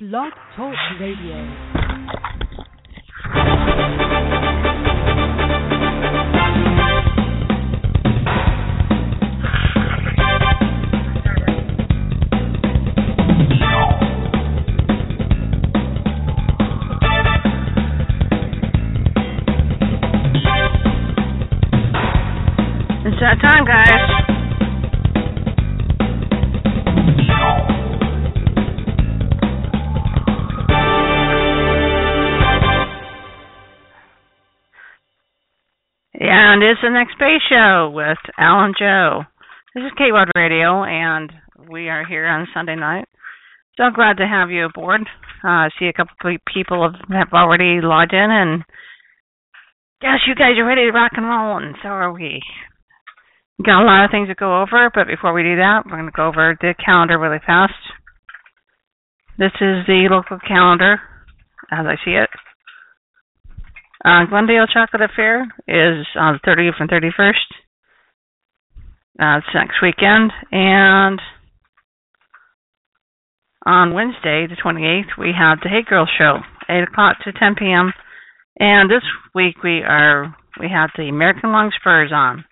Blog Talk Radio. That time, guys. And it's the next space show with Al and Jo. This is K Rod Radio, and we are here on Sunday night. So glad to have you aboard. Uh, I see a couple of people have, have already logged in, and guess you guys are ready to rock and roll, and so are we. Got a lot of things to go over, but before we do that, we're going to go over the calendar really fast. This is the local calendar as I see it. Uh, Glendale Chocolate Affair is on the 30th and 31st. Uh, it's next weekend. And on Wednesday, the 28th, we have the Hey Girl Show, 8 o'clock to 10 p.m. And this week we are we have the American Long Spurs on.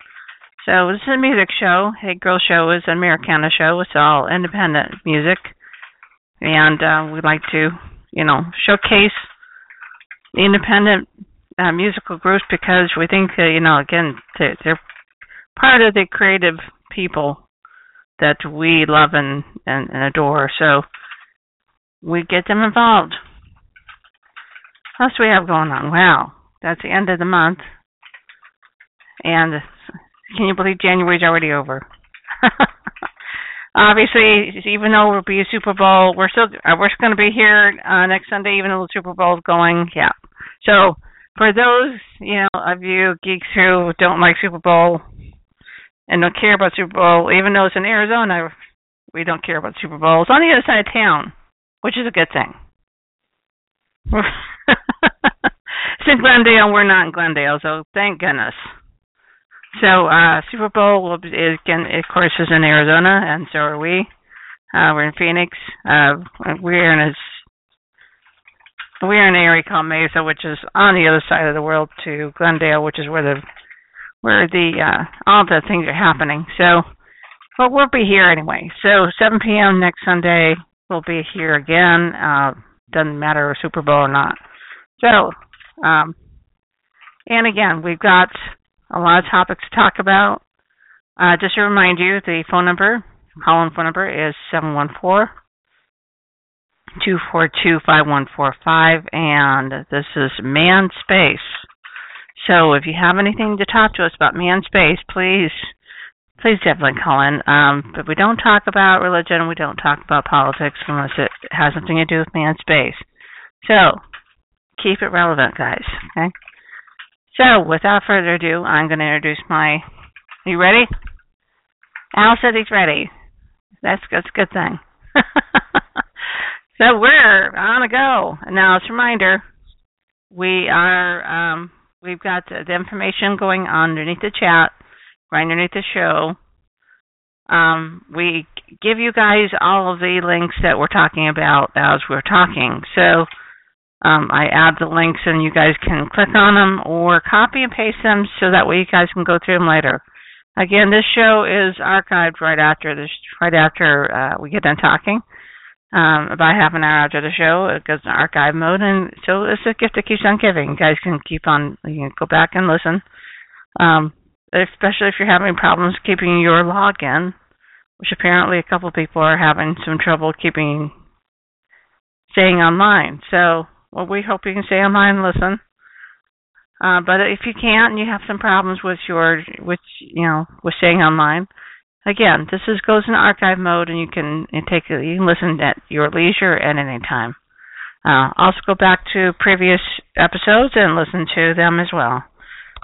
So this is a music show. Hey Girl Show is an Americana show. It's all independent music, and uh, we like to, you know, showcase the independent uh, musical groups because we think that, you know, again, they're, they're part of the creative people that we love and, and, and adore. So we get them involved. What else do we have going on? Wow, that's the end of the month, and can you believe January's already over? Obviously, even though we'll be a Super Bowl, we're still uh, we're going to be here uh, next Sunday, even though the Super Bowl's going. Yeah. So for those you know of you geeks who don't like Super Bowl and don't care about Super Bowl, even though it's in Arizona, we don't care about Super Bowl. It's on the other side of town, which is a good thing. it's in Glendale. We're not in Glendale, so thank goodness. So uh Super Bowl is again, of course, is in Arizona, and so are we. Uh, we're in Phoenix. Uh, we're in a we're in area called Mesa, which is on the other side of the world to Glendale, which is where the where the uh, all the things are happening. So, but we'll be here anyway. So 7 p.m. next Sunday, we'll be here again. Uh, doesn't matter if Super Bowl or not. So, um, and again, we've got a lot of topics to talk about. Uh, just to remind you, the phone number, call-in phone number is 714 242 5145, and this is Man Space. So if you have anything to talk to us about Man Space, please, please definitely call in. Um, but we don't talk about religion, we don't talk about politics unless it has something to do with Man Space. So keep it relevant, guys. Okay. So, without further ado, I'm going to introduce my. Are you ready? Al said he's ready. That's that's a good thing. so we're on a go. Now, as a reminder, we are um, we've got the information going underneath the chat, right underneath the show. Um, we give you guys all of the links that we're talking about as we're talking. So um, I add the links and you guys can click on them or copy and paste them so that way you guys can go through them later. Again, this show is archived right after this, right after uh, we get done talking. Um, about half an hour after the show, it goes in archive mode, and so it's a gift that keeps on giving. You guys can keep on, you can go back and listen. Um, especially if you're having problems keeping your login, which apparently a couple people are having some trouble keeping, staying online. So well, we hope you can stay online and listen. Uh, but if you can't and you have some problems with your, with you know, with staying online, Again, this is goes in archive mode, and you can take you can listen at your leisure at any time. Uh, also, go back to previous episodes and listen to them as well.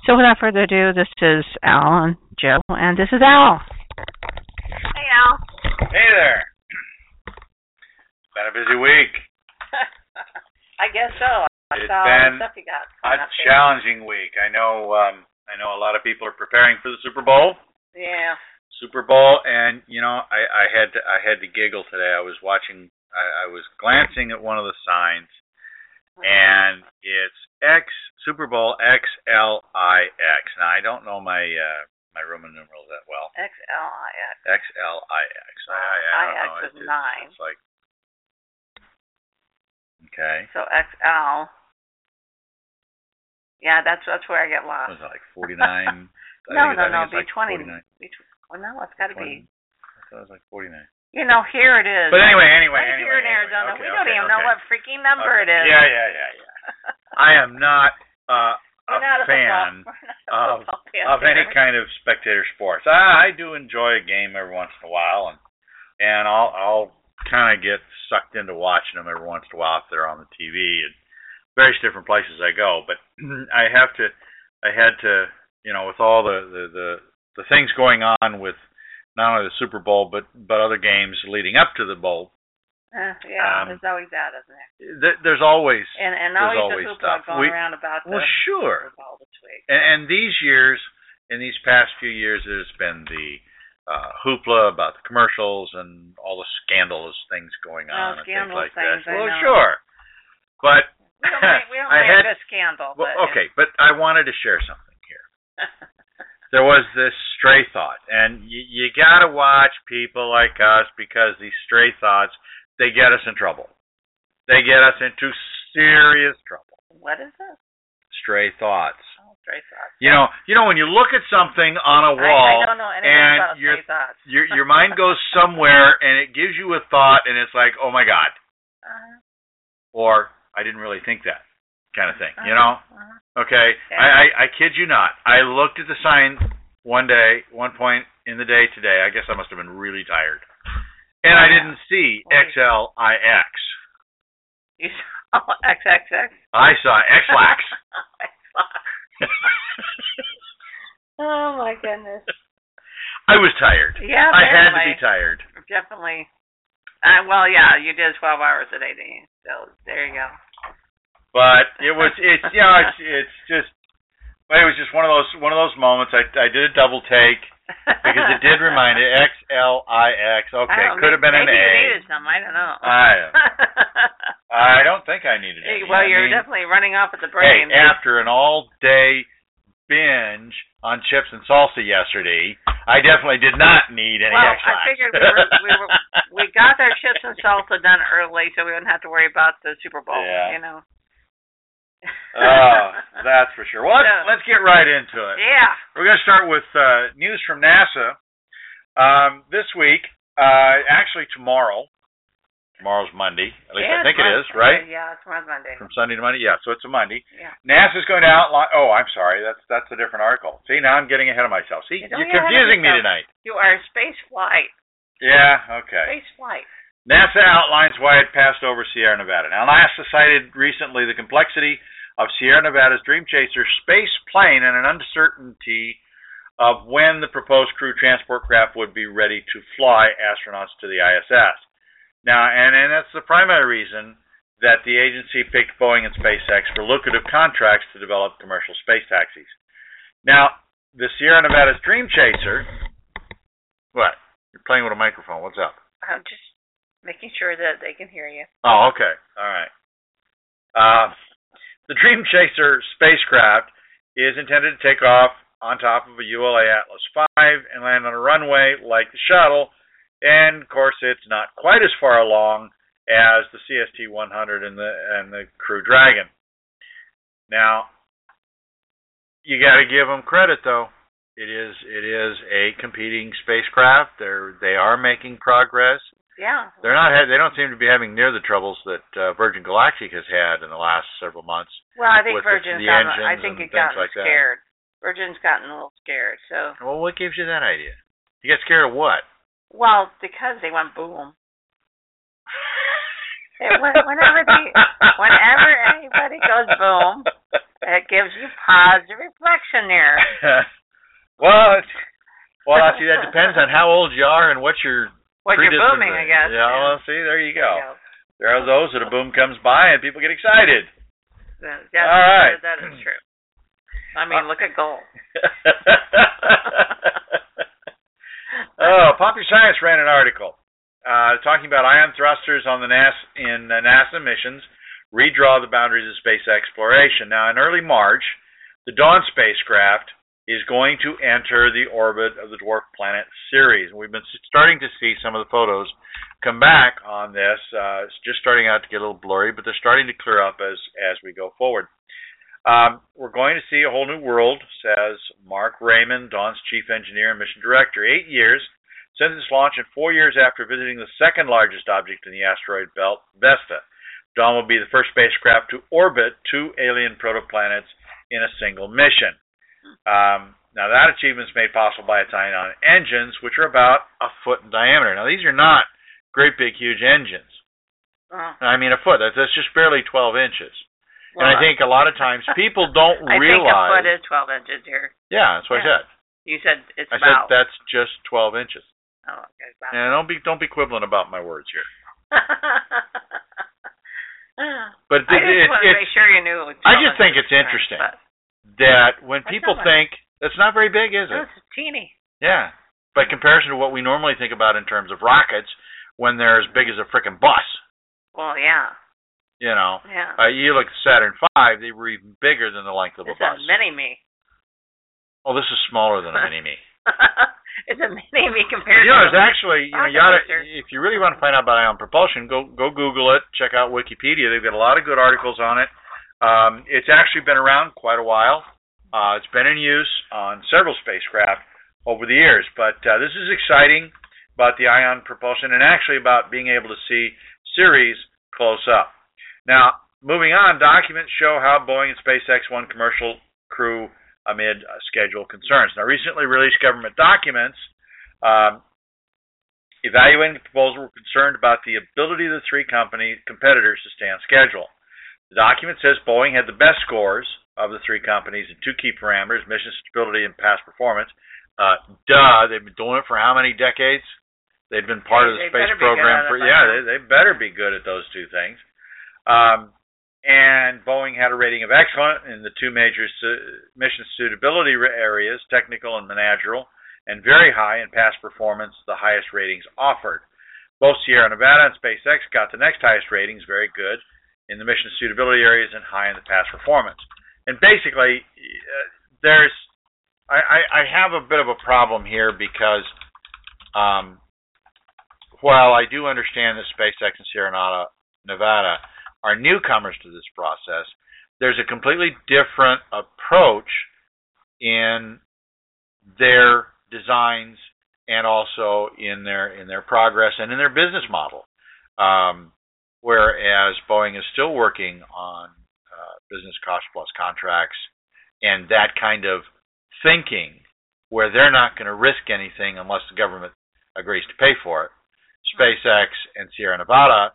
So, without further ado, this is Al and Jo, and this is Al. Hey, Al. Hey there. Been a busy week. I guess so. I It's saw all the been stuff you got. A coming up there. challenging week. I know. Um, I know a lot of people are preparing for the Super Bowl. Yeah. Super Bowl, and you know, I, I had to, I had to giggle today. I was watching. I, I was glancing at one of the signs, and it's X Super Bowl X L I X. Now I don't know my uh, my Roman numerals that well. X L I X. X L I X. I, I, I don't IX know. is It's, nine. it's like okay. So X L. Yeah, that's that's where I get lost. was it like forty nine? no, no, no. it's B like twenty. 49. Oh no, it's got to be. I was like forty nine. You know, here it is. But anyway, anyway, Right anyway. here in anyway. Arizona, Okay, we don't okay, even know what freaking number Okay. it is. Yeah, yeah, yeah, yeah. I am not uh, a not fan football, we're not a of of any kind of spectator sports. I, I do enjoy a game every once in a while, and and I'll I'll kind of get sucked into watching them every once in a while if they're on the TV and various different places I go. But I have to, I had to, you know, with all the the the, the things going on with not only the Super Bowl but but other games leading up to the bowl. Uh, yeah, um, there's always that, isn't there? Th- there's always And and there's always, always the hoopla stuff. going We- around about well, the sure. Super Bowl this week. And, and these years, in these past few years, there's been the uh, hoopla about the commercials and all the scandalous things going Oh, on and things scandalous like things, that. I well, know. sure, but We don't we don't I had a scandal. well, but okay, but I wanted to share something here. There was this stray thought, and you, you got to watch people like us because these stray thoughts they get us in trouble. They get us into serious trouble. what is this? Stray thoughts. Oh, stray thoughts. You know, you know when you look at something on a wall, I don't know anything and about your your your mind goes somewhere and it gives you a thought and it's like, oh my god, Uh-huh, or I didn't really think that kind of thing. You uh-huh, know? uh-huh. Okay, Yeah. I, I I kid you not. I looked at the sign one day, one point in the day today. I guess I must have been really tired, and I didn't see XLIX. You saw XXX. I saw XLAX. oh my goodness. I was tired. Yeah, I had to be tired. Definitely. Uh, well, yeah, you did 12 hours a day, you? So there you go. But it was it's you know it's it's just but it was just one of those one of those moments I I did a double take because it did remind it X L I X okay I could have been an maybe A you needed some. I don't know. I I don't think I needed it well, I you're mean, definitely running off at the brain. hey after an all day binge on chips and salsa yesterday I definitely did not need any well, X-Lax. I figured we were we were we got our chips and salsa done early, so we wouldn't have to worry about the Super Bowl. Yeah. You know. Oh that's for sure well let's, Yeah. let's get right into it yeah. We're going to start with uh, news from NASA. Um, this week, uh, actually tomorrow. Tomorrow's Monday. At least Yeah, I think it's right? Yeah, it's tomorrow's Monday. From Sunday to Monday. Yeah, so it's a Monday. Yeah. NASA's going to outline. Oh, I'm sorry. That's that's a different article. See, now I'm getting ahead of myself. See, you're of confusing me tonight. You are space flight. Yeah. Okay. Space flight. NASA outlines why it passed over Sierra Nevada. Now, NASA cited recently the complexity of Sierra Nevada's Dream Chaser space plane and an uncertainty of when the proposed crew transport craft would be ready to fly astronauts to the ISS. Now, and, and that's the primary reason that the agency picked Boeing and SpaceX for lucrative contracts to develop commercial space taxis. Now, the Sierra Nevada's Dream Chaser. What? You're playing with a microphone. What's up? I'm just making sure that they can hear you. Oh, okay. All right. Uh, the Dream Chaser spacecraft is intended to take off on top of a ULA Atlas V and land on a runway like the shuttle. And of course, it's not quite as far along as the CST 100 and the and the Crew Dragon. Now, you got to give them credit though. It is it is a competing spacecraft. They're they are making progress Yeah. they're not they don't seem to be having near the troubles that uh, Virgin Galactic has had in the last several months. Well, I think with the- Virgin's the gotten, I think it gotten like that. scared. Virgin's gotten a little scared. So Well, what gives you that idea? You get scared of what? Well, because they went boom. It, when- whenever the, whenever anybody goes boom, it gives you pause to reflection there. well, well, I see. That depends on how old you are and what your What you're booming, I guess. Yeah, well, see, there you go. Yeah. There are those that a boom comes by and people get excited. That- Yes, All right. that is true. I mean, look at gold. oh, Popular Science ran an article uh, talking about ion thrusters on the NASA in uh, NASA missions redraw the boundaries of space exploration. Now, in early March, the Dawn spacecraft is going to enter the orbit of the dwarf planet Ceres. We've been starting to see some of the photos come back on this. Uh, it's just starting out to get a little blurry, but they're starting to clear up as as we go forward. Um, we're going to see a whole new world, says Marc Rayman, Dawn's chief engineer and mission director. Eight years since its launch and four years after visiting the second largest object in the asteroid belt, Vesta. Dawn will be the first spacecraft to orbit two alien protoplanets in a single mission. Um, now, that achievement is made possible by its ion engines, which are about a foot in diameter. Now, these are not great big, huge engines. Oh, I mean, a foot. That's, that's just barely 12 inches. and I think a lot of times people don't I think a realize. foot is 12 inches here. yeah, that's what I said. You said it's I said that's just 12 inches. Oh, okay, about. And don't be don't be quibbling about my words here. But I it, just it, wanted to make sure you knew. it was I just think it's interesting. But that when I people think it's not very big, is it? it's teeny. Yeah. By comparison to what we normally think about in terms of rockets, when they're as big as a freaking bus, Well, yeah, you know. yeah. Uh, you look at Saturn V, they were even bigger than the length of a bus. it's a mini me. Oh, this is smaller than a mini me. it's a mini me compared You know, there's actually, you know, you booster. if you really want to find out about ion propulsion, go go Google it, check out Wikipedia. They've got a lot of good articles on it. Um, it's actually been around quite a while. Uh, it's been in use on several spacecraft over the years. But uh, this is exciting about the ion propulsion and actually about being able to see Ceres close up. Now, moving on, documents show how Boeing and SpaceX won commercial crew amid uh, schedule concerns. Now, recently released government documents um, evaluating the proposal were concerned about the ability of the three company competitors to stay on schedule. The document says Boeing had the best scores of the three companies in two key parameters: mission suitability and past performance. Uh, duh, they've been doing it for how many decades? They've been part of the They space better be good program for yeah, they, they better be good at those two things. Um, and Boeing had a rating of excellent in the two major su- mission suitability areas, technical and managerial, and very high in past performance, the highest ratings offered. Both Sierra Nevada and SpaceX got the next highest ratings, very good, in the mission suitability areas and high in the past performance. And basically, uh, there's I, I, I have a bit of a problem here because um, while I do understand that SpaceX and Sierra Nevada, Nevada are newcomers to this process, there's a completely different approach in their designs and also in their in their progress and in their business model. Um, whereas Boeing is still working on uh, business cost plus contracts and that kind of thinking, where they're not going to risk anything unless the government agrees to pay for it. SpaceX and Sierra Nevada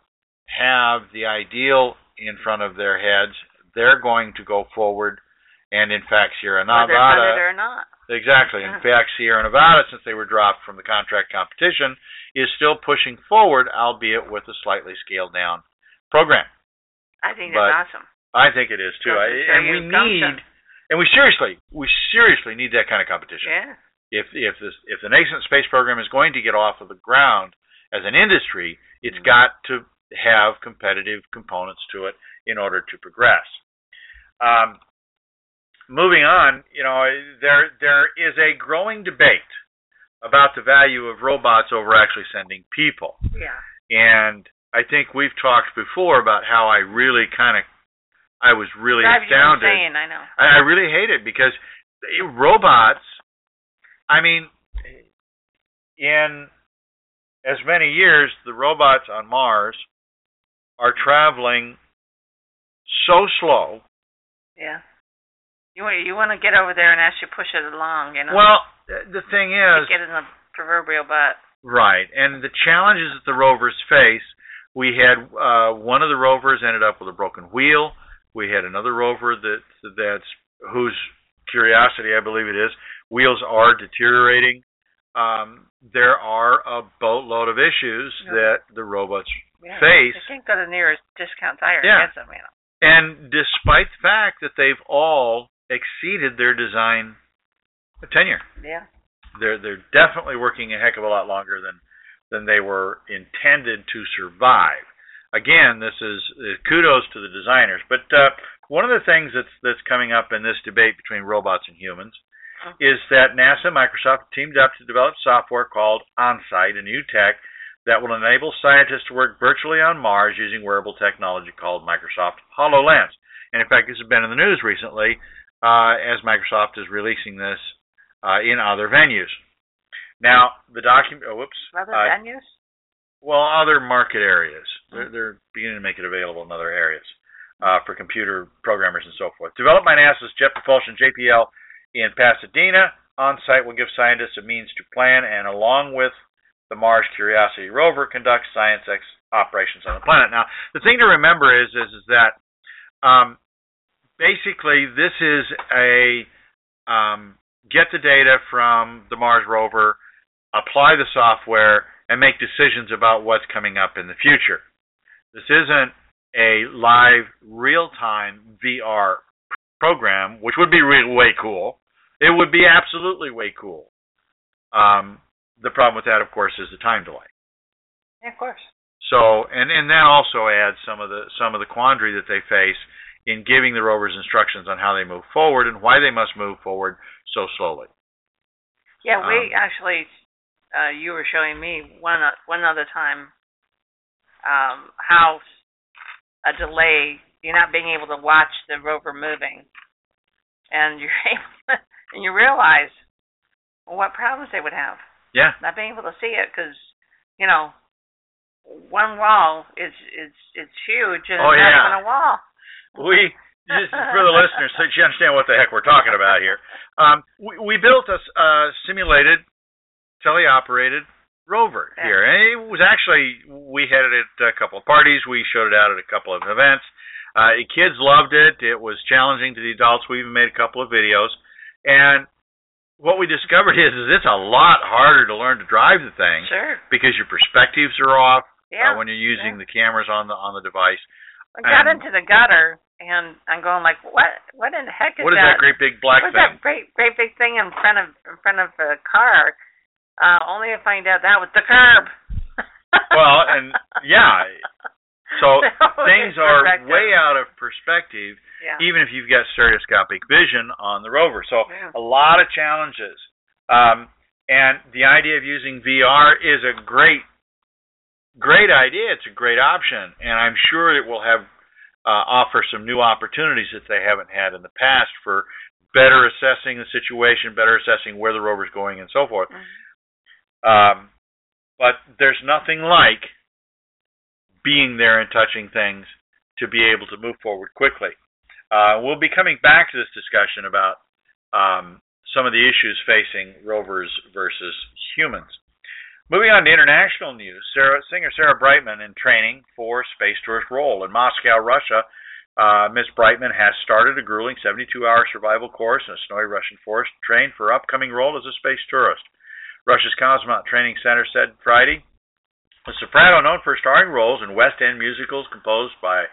have the ideal in front of their heads. They're going to go forward, and in fact, Sierra whether Nevada. funded or not. Exactly. In fact, Sierra Nevada, since they were dropped from the contract competition, is still pushing forward, albeit with a slightly scaled down program. I think But that's awesome. I think it is too. I, and we need, and we seriously, we seriously need that kind of competition. Yeah. If if this if the nascent space program is going to get off of the ground as an industry, it's Mm-hmm. got to have competitive components to it in order to progress. Um, moving on, you know, there there is a growing debate about the value of robots over actually sending people. Yeah. And I think we've talked before about how I really kind of, I was really Drives you astounded. insane, I know. I, I really hate it because robots, I mean, in as many years, the robots on Mars are traveling so slow. Yeah. You want you want to get over there and actually push it along, you know. Well, the thing is, get in the proverbial butt. Right, and the challenges that the rovers face, we had uh, one of the rovers ended up with a broken wheel. We had another rover that that's whose Curiosity, I believe it is, wheels are deteriorating. Um, there are a boatload of issues Yeah. that the robots Yeah. face. They can't go to the nearest discount tire Yeah. and get some, you know. And despite the fact that they've all exceeded their design tenure, Yeah. they're they're definitely working a heck of a lot longer than than they were intended to survive. Again, this is uh, kudos to the designers. But uh, one of the things that's that's coming up in this debate between robots and humans Mhm. is that NASA and Microsoft teamed up to develop software called OnSight, a new tech that will enable scientists to work virtually on Mars using wearable technology called Microsoft HoloLens. And in fact, this has been in the news recently uh, as Microsoft is releasing this uh, in other venues. Now, the document. Oh, whoops. Other Uh, venues? well, other market areas. They're, they're beginning to make it available in other areas uh, for computer programmers and so forth. Developed by NASA's Jet Propulsion JPL in Pasadena, OnSight will give scientists a means to plan and, along with the Mars Curiosity rover, conduct science ex- operations on the planet. Now, the thing to remember is is, is that um, basically this is a um, get the data from the Mars rover, apply the software, and make decisions about what's coming up in the future. This isn't a live, real-time VR program, which would be really way cool. It would be absolutely way cool. Um, the problem with that, of course, is the time delay. Yeah, of course. So, and and that also adds some of the some of the quandary that they face in giving the rovers instructions on how they move forward and why they must move forward so slowly. Yeah, we Um, actually, uh, you were showing me one one other time um, how a delay, you're not being able to watch the rover moving, and you're able, and you realize what problems they would have Yeah. not being able to see it because you know one wall is is it's huge and Oh, it's yeah. not even a wall. We just for the listeners, so you understand what the heck we're talking about here. Um, we, we built a uh, simulated, teleoperated rover Yeah. here, and it was actually we had it at a couple of parties. We showed it out at a couple of events. Uh, kids loved it. It was challenging to the adults. We even made a couple of videos, and what we discovered is, is it's a lot harder to learn to drive the thing Sure. because your perspectives are off Yeah. uh, when you're using the cameras on the on the device. I got into the gutter and I'm going like, what? What in the heck is that? What is that great big black What's thing? What's that great great big thing in front of in front of a car? Uh, only to find out that was the curb. Well, and yeah, so things are way out of perspective, Yeah. even if you've got stereoscopic vision on the rover. So Yeah. a lot of challenges. Um, and the idea of using VR is a great, great idea. It's a great option, and I'm sure it will have uh, offer some new opportunities that they haven't had in the past for better assessing the situation, better assessing where the rover's going, and so forth. Um, but there's nothing like being there and touching things to be able to move forward quickly. Uh, we'll be coming back to this discussion about um, some of the issues facing rovers versus humans. Moving on to international news, Sarah, singer Sarah Brightman in training for space tourist role in Moscow, Russia. Uh, Ms. Brightman has started a grueling 72-hour survival course in a snowy Russian forest to train for her upcoming role as a space tourist. Russia's Cosmonaut Training Center said Friday the soprano, known for starring roles in West End musicals composed by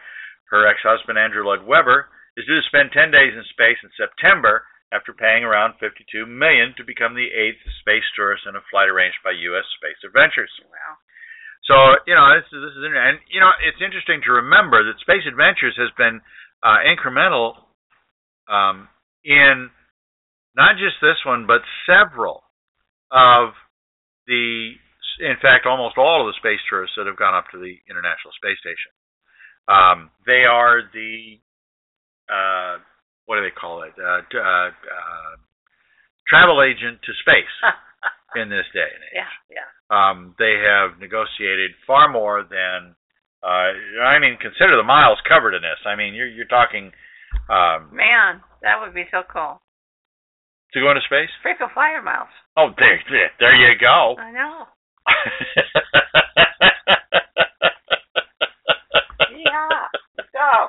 her ex-husband Andrew Lloyd Webber, is due to spend 10 days in space in September after paying around 52 million to become the eighth space tourist in a flight arranged by U.S. Space Adventures. Wow. So you know this is this is and you know it's interesting to remember that Space Adventures has been uh, incremental um, in not just this one but several of the in fact almost all of the space tourists that have gone up to the International Space Station. Um, they are the uh, what do they call it? Uh, uh, uh, travel agent to space in this day and age yeah, yeah. um, they have negotiated far more than uh, I mean, consider the miles covered in this. I mean, you're you're talking. Um, Man, that would be so cool. To go into space? Frequent flyer miles. Oh, there, there, there you go. I know. Yeah. Let's go.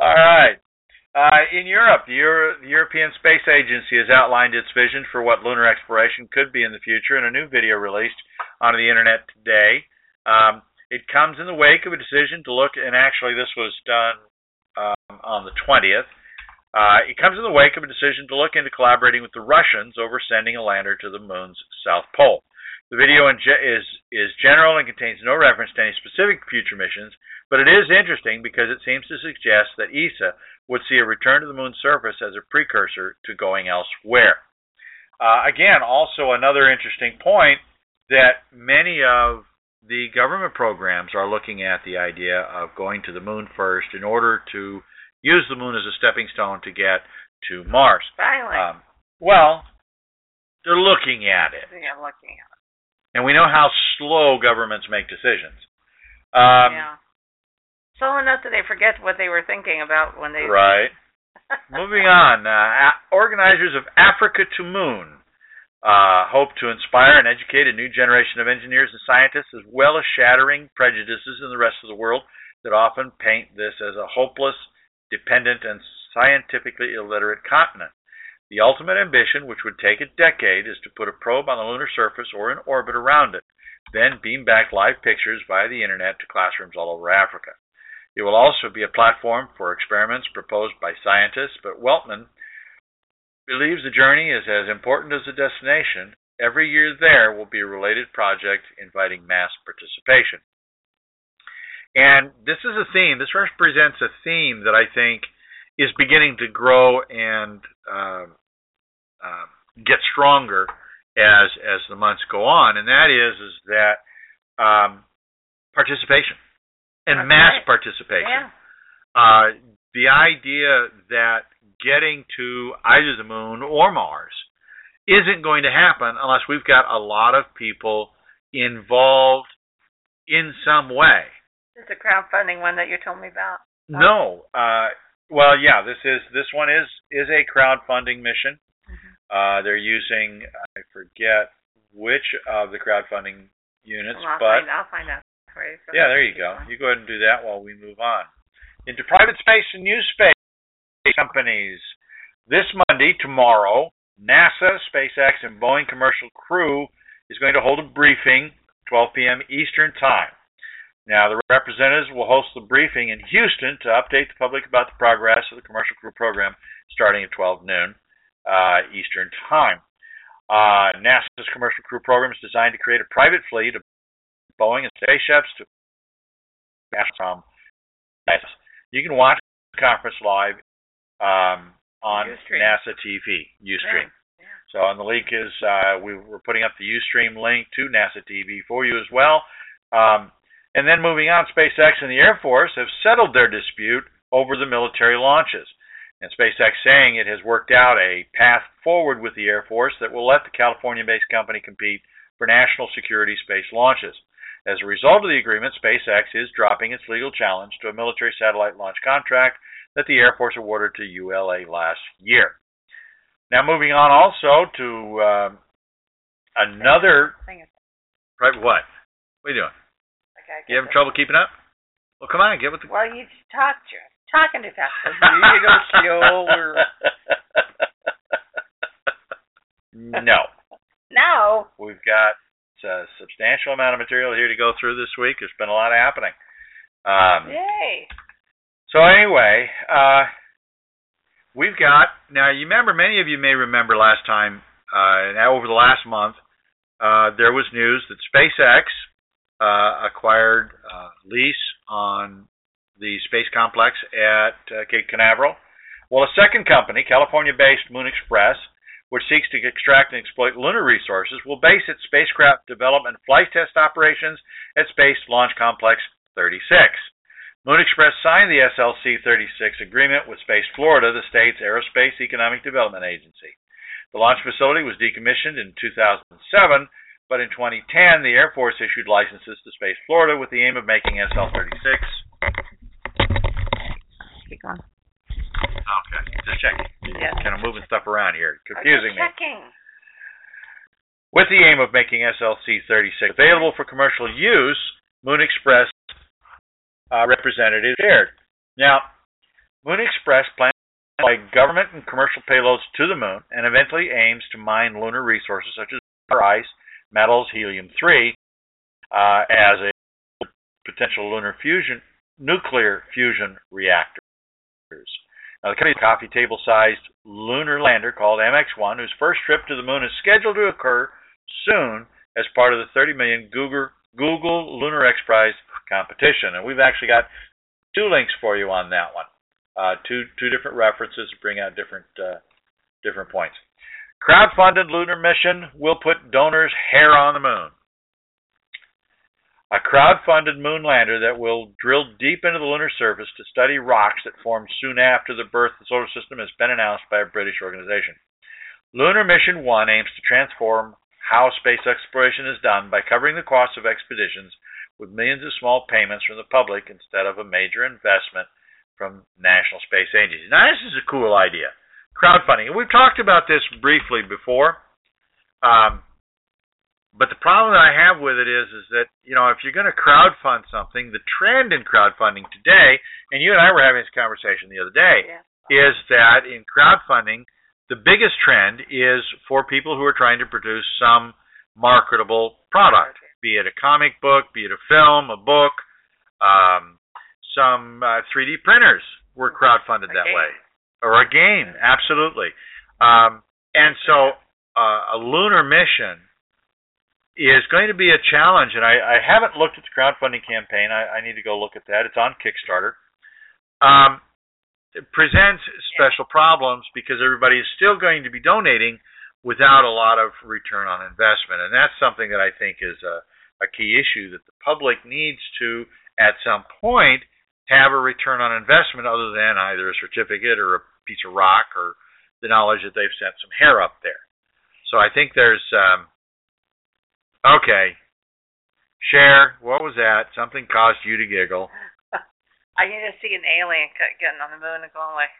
All right. Uh, in Europe, the, Euro- the European Space Agency has outlined its vision for what lunar exploration could be in the future in a new video released on the internet today. Um, it comes in the wake of a decision to look, and actually this was done um, on the 20th. Uh, it comes in the wake of a decision to look into collaborating with the Russians over sending a lander to the moon's south pole. The video is is general and contains no reference to any specific future missions, but it is interesting because it seems to suggest that ESA would see a return to the moon's surface as a precursor to going elsewhere. Uh, again, also another interesting point that many of the government programs are looking at the idea of going to the moon first in order to use the moon as a stepping stone to get to Mars. Finally. Um, well, they're looking at it, I'm looking at it. and we know how slow governments make decisions. Um, yeah. Slow enough that they forget what they were thinking about when they. Right. Moving on, uh, organizers of Africa to Moon uh, hope to inspire and educate a new generation of engineers and scientists, as well as shattering prejudices in the rest of the world that often paint this as a hopeless, dependent, and scientifically illiterate continent. The ultimate ambition, which would take a decade, is to put a probe on the lunar surface or in orbit around it, then beam back live pictures via the internet to classrooms all over Africa. It will also be a platform for experiments proposed by scientists, but Weltman believes the journey is as important as the destination. Every year there will be a related project inviting mass participation. And this is a theme, this represents a theme that I think is beginning to grow and uh, uh, get stronger as as the months go on, and that is is that um, participation and That's mass right. participation. Yeah. Uh, the idea that getting to either the moon or Mars isn't going to happen unless we've got a lot of people involved in some way. Is the crowdfunding one that you told me about. No, uh, well, yeah, this is this one is is a crowdfunding mission. Uh, they're using I forget which of the crowdfunding units, Well, I'll, but find, I'll find out for you. yeah, there you go. You go ahead and do that while we move on. Into private space and new space companies. This Monday, tomorrow, NASA, SpaceX, and Boeing commercial crew is going to hold a briefing 12 p.m. Eastern Time. Now, the representatives will host the briefing in Houston to update the public about the progress of the commercial crew program starting at 12 noon uh, Eastern Time. Uh, NASA's commercial crew program is designed to create a private fleet of Boeing and spaceships to NASA. You can watch the conference live um, on Ustream. NASA TV, Ustream. Yeah. So, and the link is uh, we, we're putting up the Ustream link to NASA TV for you as well. Um, and then moving on, SpaceX and the Air Force have settled their dispute over the military launches. And SpaceX saying it has worked out a path forward with the Air Force that will let the California-based company compete for national security space launches. As a result of the agreement, SpaceX is dropping its legal challenge to a military satellite launch contract that the Air Force awarded to ULA last year. Now, moving on also to um, another. Right, what? What are you doing? Okay, You having trouble keeping up? Well, come on, get with the. Well, you just talked to talking too fast. So you slower. no, No. we've got a substantial amount of material here to go through this week. There's been a lot happening. Um, Yay. So anyway, uh, we've got now. You remember? Many of you may remember last time. Uh, now over the last month, uh, there was news that SpaceX uh, acquired uh, lease on the space complex at uh, Cape Canaveral. Well, a second company, California-based Moon Express, which seeks to extract and exploit lunar resources, will base its spacecraft development flight test operations at Space Launch Complex 36. Moon Express signed the SLC 36 agreement with Space Florida, the state's aerospace economic development agency. The launch facility was decommissioned in 2007, but in 2010, the Air Force issued licenses to Space Florida with the aim of making SL 36. Okay, just checking. Yes. kind of moving stuff around here, confusing me. Checking. With the aim of making SLC 36 available for commercial use, Moon Express uh, representative shared. Now, Moon Express plans to fly government and commercial payloads to the moon and eventually aims to mine lunar resources such as ice, metals, helium-3 uh, as a potential lunar fusion, nuclear fusion reactors. Now, the company's coffee table-sized lunar lander called MX-1, whose first trip to the moon is scheduled to occur soon as part of the 30 million Google, Google Lunar X Prize competition. And we've actually got two links for you on that one. Uh, two two different references to bring out different uh, different points. Crowdfunded lunar mission will put donors' hair on the moon. A crowdfunded moon lander that will drill deep into the lunar surface to study rocks that formed soon after the birth of the solar system has been announced by a British organization. Lunar Mission 1 aims to transform how space exploration is done by covering the costs of expeditions with millions of small payments from the public instead of a major investment from national space agencies. Now, this is a cool idea. Crowdfunding. We've talked about this briefly before. Um, but the problem that I have with it is, is that you know, if you're going to crowdfund something, the trend in crowdfunding today, and you and I were having this conversation the other day, Yeah. is that in crowdfunding, the biggest trend is for people who are trying to produce some marketable product, be it a comic book, be it a film, a book, um, some uh, 3D printers were crowdfunded A that game. way, or a game, absolutely. Um, and so uh, a lunar mission is going to be a challenge, and I, I haven't looked at the crowdfunding campaign. I, I need to go look at that. It's on Kickstarter. Um, it presents special problems because everybody is still going to be donating without a lot of return on investment, and that's something that I think is a, a key issue that the public needs to, at some point, have a return on investment other than either a certificate or a piece of rock or the knowledge that they've sent some hair up there. So I think there's um, okay. Share, what was that? Something caused you to giggle. I need to see an alien getting on the moon and going like,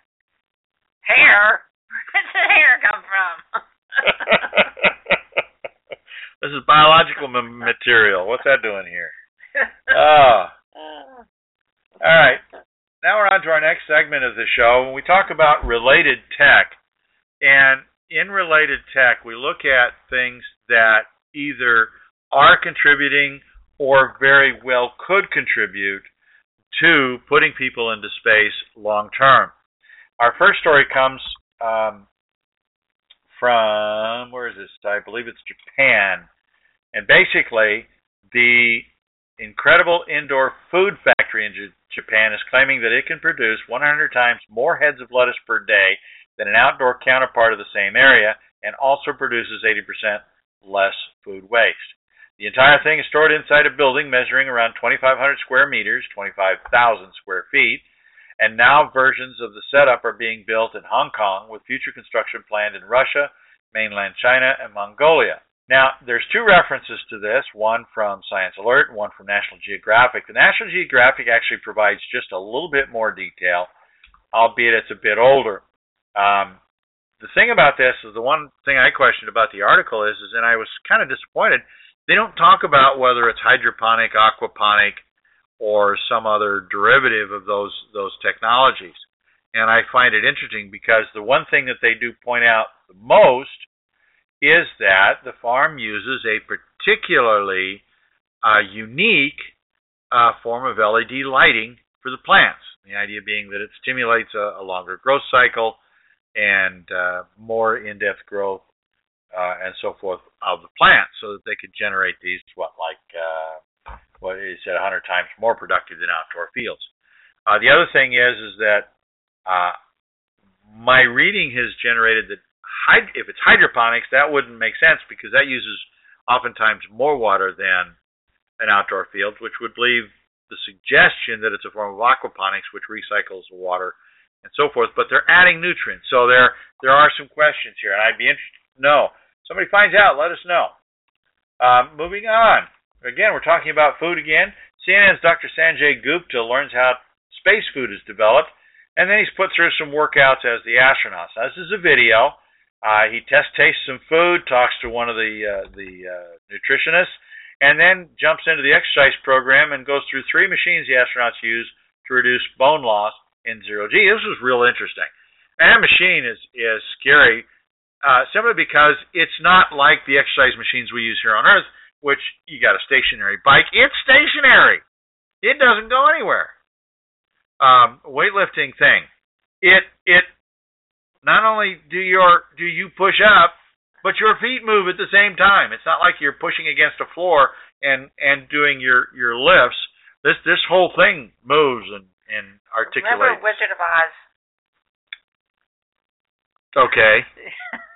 hair? Where did the hair come from? this is biological m- material. What's that doing here? Oh, uh. all right. Now we're on to our next segment of the show. When we talk about related tech, and in related tech, we look at things that either are contributing or very well could contribute to putting people into space long term. Our first story comes um, from where is this? I believe it's Japan, and basically the incredible indoor food factory in J- Japan is claiming that it can produce 100 times more heads of lettuce per day than an outdoor counterpart of the same area, and also produces 80% less food waste. The entire thing is stored inside a building measuring around 2,500 square meters, 25,000 square feet, and now versions of the setup are being built in Hong Kong with future construction planned in Russia, mainland China, and Mongolia. Now, there's two references to this, one from Science Alert and one from National Geographic. The National Geographic actually provides just a little bit more detail, albeit it's a bit older. Um, the thing about this is the one thing I questioned about the article is, is and I was kind of disappointed, they don't talk about whether it's hydroponic, aquaponic, or some other derivative of those those technologies. And I find it interesting because the one thing that they do point out the most is that the farm uses a particularly uh, unique uh, form of LED lighting for the plants. The idea being that it stimulates a, a longer growth cycle and uh, more in-depth growth uh, and so forth of the plant, so that they could generate these what like uh, what is said 100 times more productive than outdoor fields. Uh, the other thing is is that uh, my reading has generated that hyd- if it's hydroponics, that wouldn't make sense because that uses oftentimes more water than an outdoor field, which would leave the suggestion that it's a form of aquaponics, which recycles the water and so forth. But they're adding nutrients, so there there are some questions here, and I'd be interested to know. Somebody finds out, let us know. Um, moving on. Again, we're talking about food again. CNN's Dr. Sanjay Gupta learns how space food is developed and then he's put through some workouts as the astronaut. So this is a video. Uh, he test tastes some food, talks to one of the uh, the uh, nutritionists, and then jumps into the exercise program and goes through three machines the astronauts use to reduce bone loss in zero G. This was real interesting. And machine is is scary, uh, simply because it's not like the exercise machines we use here on Earth, which you got a stationary bike. It's stationary. It doesn't go anywhere. Um, weightlifting thing. It it not only do your do you push up, but your feet move at the same time. It's not like you're pushing against a floor and and doing your your lifts. This this whole thing moves and and articulates. Remember Wizard of Oz? Okay.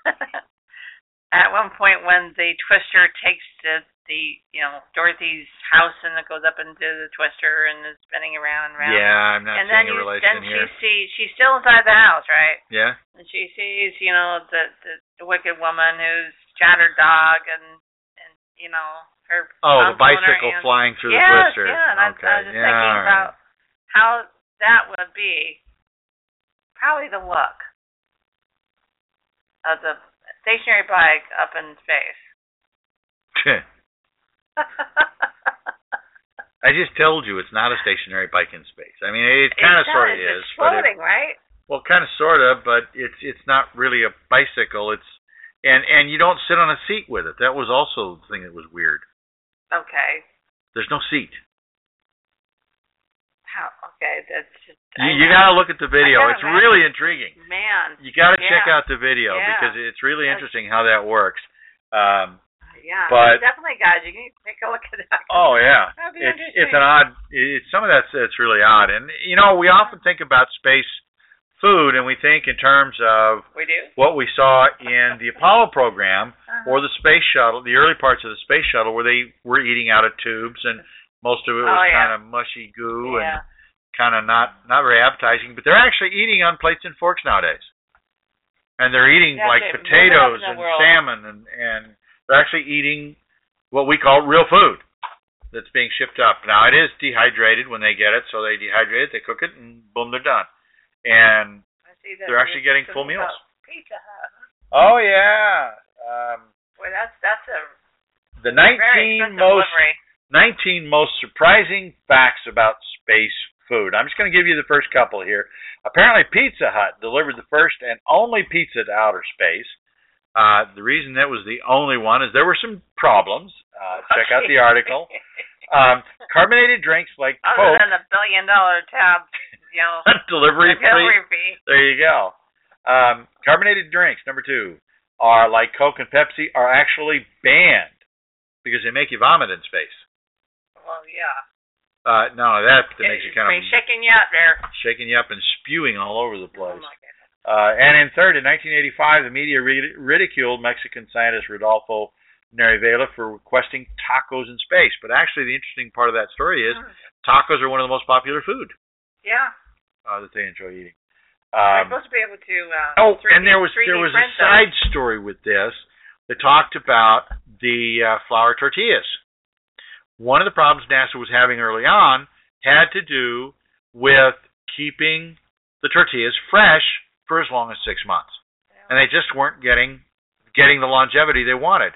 At one point, when the Twister takes the the you know Dorothy's house and it goes up into the Twister and is spinning around and around. Yeah, I'm not and then seeing a you, relation then here. she sees she's still inside the house, right? Yeah. And she sees, you know, the the, the wicked woman who's shot her dog and and you know her. Oh, the bicycle flying through yes, the twister. Yeah, and I, okay. I was just yeah, thinking right. about how that would be. Probably the look of the stationary bike up in space. I just told you it's not a stationary bike in space. I mean, it kind of sort of is, It's it, floating, right? well, kind of sort of, but it's it's not really a bicycle. It's and and you don't sit on a seat with it. That was also the thing that was weird. Okay. There's no seat. How? Okay, that's. Just, You, you got to look at the video. It's imagine. really intriguing. Man. You got to Yeah. check out the video Yeah. because it's really Yes. interesting how that works. Um, Yeah. but- definitely, guys, you can take a look at that. Oh yeah, it's it's an odd. It's some of that's it's really odd, and you know we often think about space food, and we think in terms of We do. what we saw in the Apollo program Uh-huh. or the space shuttle, the early parts of the space shuttle, where they were eating out of tubes, and most of it was Oh, yeah. kind of mushy goo yeah. and kind of not not very appetizing. But they're actually eating on plates and forks nowadays, and they're eating Yeah, like they- potatoes and world. salmon, and and they're actually eating what we call real food that's being shipped up. Now it is dehydrated when they get it, so they dehydrate it, they cook it, and boom, they're done. And I see that they're actually getting full meals. Pizza Hut. oh yeah, um, Boy, that's that's a the 19 most delivery. 19 most surprising facts about space food. I'm just going to give you the first couple here. Apparently, Pizza Hut delivered the first and only pizza to outer space. Uh, the reason that was the only one is there were some problems. Uh, check out the article. Um, carbonated drinks like Other Coke, than the billion dollar tab, you know, delivery delivery fee. There you go. Um, carbonated drinks, number two, are like Coke and Pepsi, are actually banned because they make you vomit in space. Well, yeah. Uh, only that, makes you kind of shaking you up there. shaking you up and spewing all over the Oh place. my goodness. Uh, and in third, in 1985, the media ridiculed Mexican scientist Rodolfo Neri Vela for requesting tacos in space. But actually, the interesting part of that story is Mm. tacos are one of the most popular food Yeah. uh, that they enjoy eating. Um, supposed to be able to. Uh, oh, 3D, and there was there was a side story with this that talked about the uh, flour tortillas. One of the problems NASA was having early on had to do with keeping the tortillas fresh for as long as six months, and they just weren't getting getting the longevity they wanted.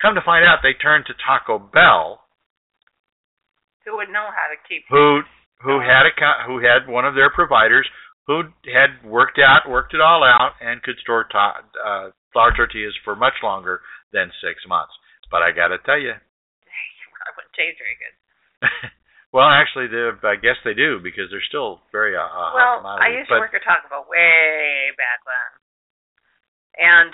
Come to find out, they turned to Taco Bell, Who would know how to keep? who who had a who had one of their providers who had worked out worked it all out and could store to, uh, flour tortillas for much longer than six months. But I got to tell you, I taste very good. well, actually, I guess they do because they're still very uh, uh, hot well. I used but to work at Taco Bell way back when, and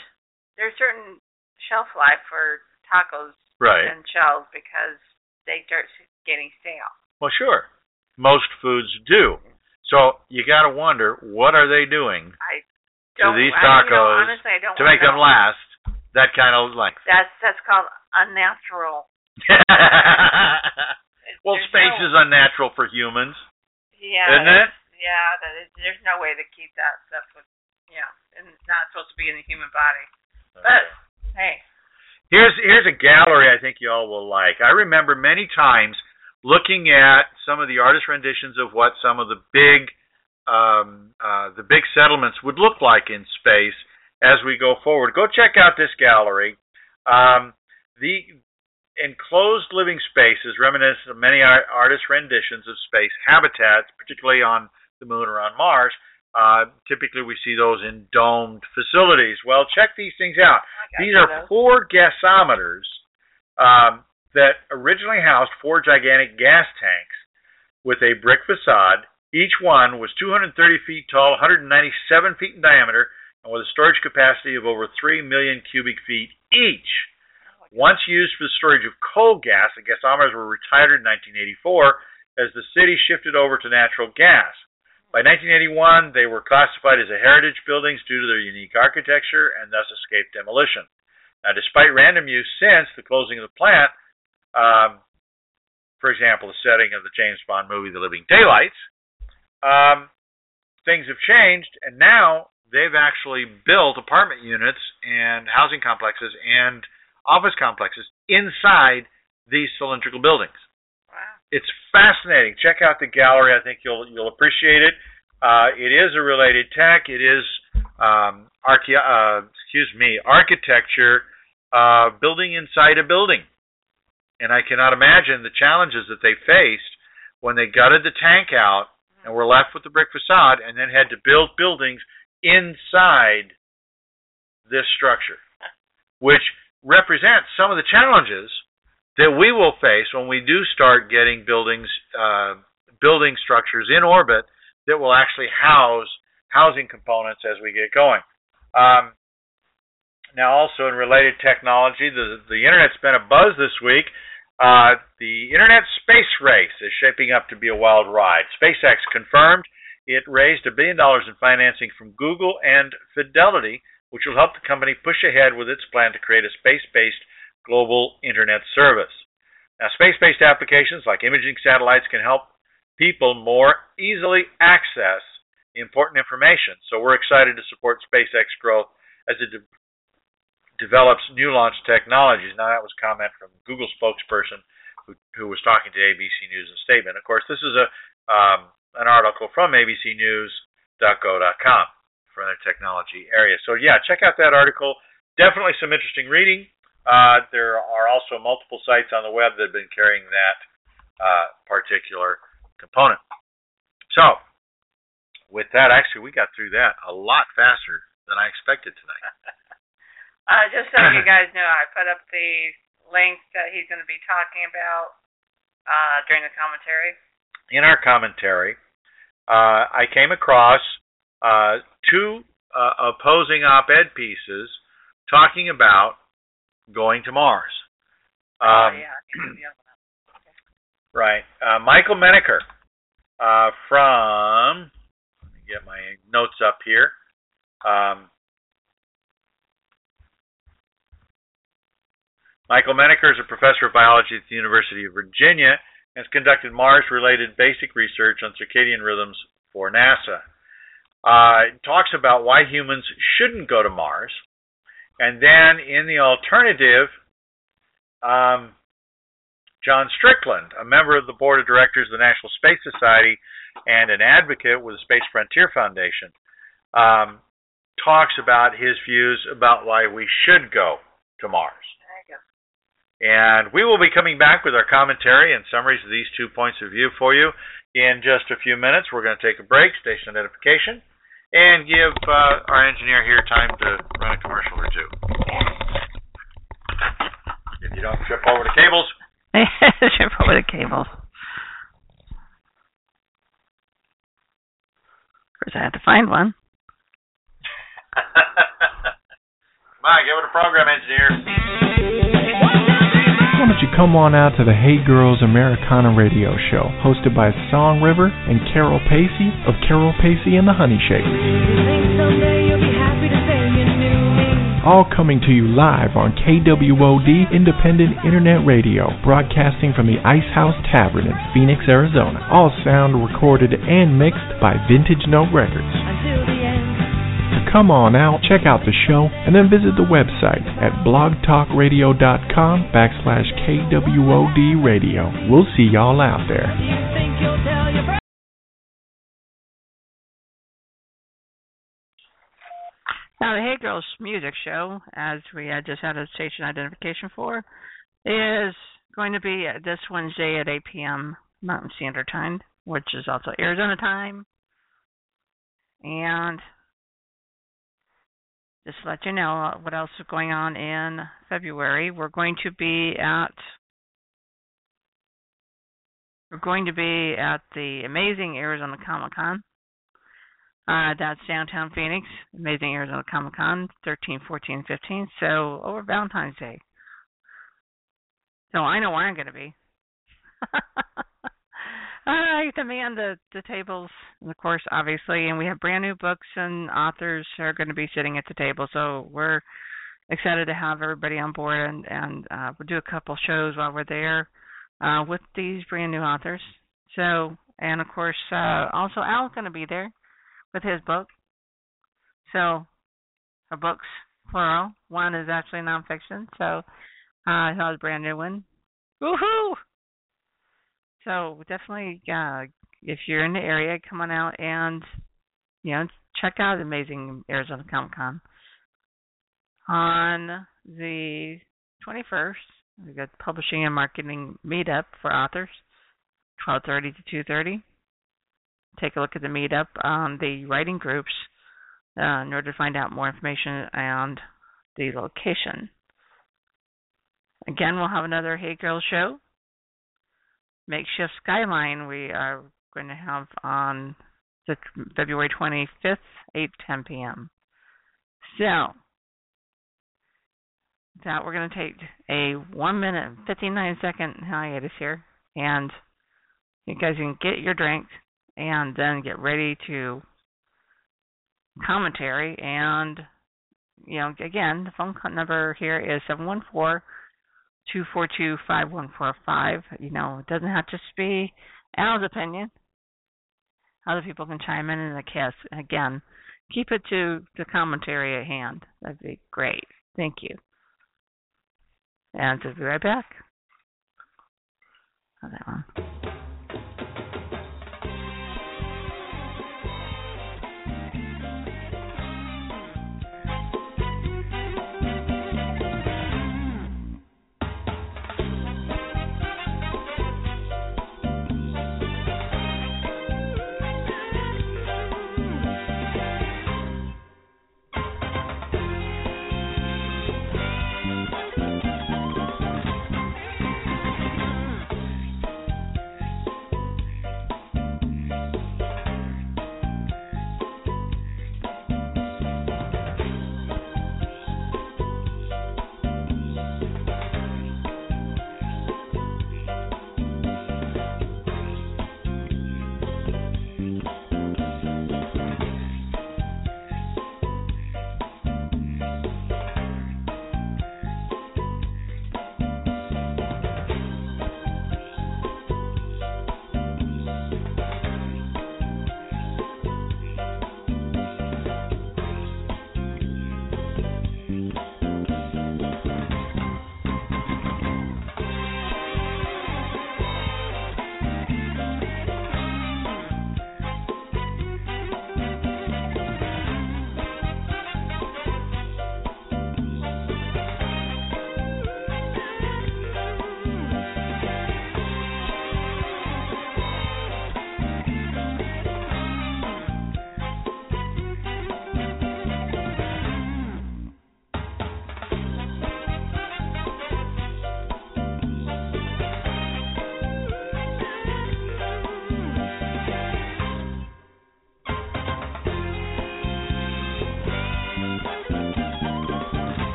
there's certain shelf life for tacos right. and shells because they start getting stale. Well, sure, most foods do. So you got to wonder what are they doing I to don't. these I, you know, tacos honestly, I don't to make them last that kind of length. That's that's called unnatural. well, There's space no- is unnatural for humans, Yeah. isn't it? Yeah, that is, there's no way to keep that stuff with, yeah, and it's not supposed to be in the human body. But hey, Here's here's a gallery I think you all will like. I remember many times looking at some of the artist renditions of what some of the big um, uh, the big settlements would look like in space as we go forward. Go check out this gallery. Um, the enclosed living spaces reminiscent of many artist renditions of space habitats, particularly on the moon or on Mars. Uh, typically, we see those in domed facilities. Well, check these things out. These are four gasometers um, that originally housed four gigantic gas tanks with a brick facade. Each one was 230 feet tall, 197 feet in diameter, and with a storage capacity of over 3 million cubic feet each. Once used for the storage of coal gas, the gasometers were retired in 1984 as the city shifted over to natural gas. By 1981, they were classified as a heritage buildings due to their unique architecture and thus escaped demolition. Now, despite random use since the closing of the plant, um, for example, the setting of the James Bond movie The Living Daylights, um, things have changed, and now they've actually built apartment units and housing complexes and office complexes inside these cylindrical buildings Wow. it's fascinating. Check out the gallery. I think you'll you'll appreciate it. Uh, it is a related tech. It is um, arche- uh, excuse me architecture uh, building inside a building, and I cannot imagine the challenges that they faced when they gutted the tank out and were left with the brick facade, and then had to build buildings inside this structure, which represents some of the challenges that we will face when we do start getting buildings, uh, building structures in orbit that will actually house housing components as we get going. Um, now, also in related technology, the the internet's been a buzz this week. Uh, the internet space race is shaping up to be a wild ride. SpaceX confirmed it raised a billion dollars in financing from Google and Fidelity, which will help the company push ahead with its plan to create a space-based global internet service. Now, space based applications like imaging satellites can help people more easily access important information. So, we're excited to support SpaceX growth as it de- develops new launch technologies. Now, that was a comment from Google spokesperson who, who was talking to ABC News and Statement. Of course, this is a um, an article from abcnews.go.com for the technology area. So, yeah, check out that article. Definitely some interesting reading. Uh, there are also multiple sites on the web that have been carrying that uh, particular component. So, with that, actually, we got through that a lot faster than I expected tonight. uh, just so you guys know, I put up the link that he's going to be talking about uh, during the commentary. In our commentary, uh, I came across uh, two uh, opposing op-ed pieces talking about going to Mars. Um, oh, yeah. Right. Uh, Michael Menaker uh, from, let me get my notes up here. Um, Michael Menaker is a professor of biology at the University of Virginia and has conducted Mars related basic research on circadian rhythms for NASA. Uh, talks about why humans shouldn't go to Mars and then in the alternative, um, John Strickland, a member of the board of directors of the National Space Society and an advocate with the Space Frontier Foundation, um, talks about his views about why we should go to Mars. And we will be coming back with our commentary and summaries of these two points of view for you in just a few minutes. We're going to take a break, station identification and give uh, our engineer here time to run a commercial or two. If you don't trip over the cables. trip over the cables. Of course, I have to find one. Come on, give it a program, engineer why don't you come on out to the Hey Girls Americana radio show, hosted by Song River and Carol Pacey of Carol Pacey and the Honey Shakers. All coming to you live on KWOD Independent Internet Radio, broadcasting from the Ice House Tavern in Phoenix, Arizona. All sound recorded and mixed by Vintage Note Records come on out, check out the show, and then visit the website at blogtalkradio.com backslash KWOD radio. We'll see y'all out there. Now, the Hey Girls Music Show, as we had just had a station identification for, is going to be this Wednesday at 8 p.m. Mountain Standard Time, which is also Arizona time. And just to let you know what else is going on in February, we're going to be at we're going to be at the amazing Arizona Comic Con. Uh, that's downtown Phoenix, amazing Arizona Comic Con, 13, 14, 15. So over Valentine's Day. So I know where I'm going to be. I demand the the tables, of course, obviously, and we have brand new books and authors are going to be sitting at the table. So we're excited to have everybody on board, and and uh, we'll do a couple shows while we're there uh, with these brand new authors. So, and of course, uh, also Al's going to be there with his book. So, her books, plural. One is actually nonfiction, so uh, he'll have a brand new one. Woohoo! So definitely, uh, if you're in the area, come on out and you know check out amazing Arizona Comic Con. On the 21st, we got publishing and marketing meetup for authors, 12:30 to 2:30. Take a look at the meetup on the writing groups uh, in order to find out more information and the location. Again, we'll have another Hey Girls show makeshift skyline we are going to have on the February 25th, 8 10 p.m. So, that we're going to take a 1 minute 59 second hiatus here and you guys can get your drink and then get ready to commentary and you know again the phone number here is 714 two four two five one four five. You know, it doesn't have to be Al's opinion. Other people can chime in in the cast. Again, keep it to the commentary at hand. That'd be great. Thank you. And we'll be right back. Oh, that one.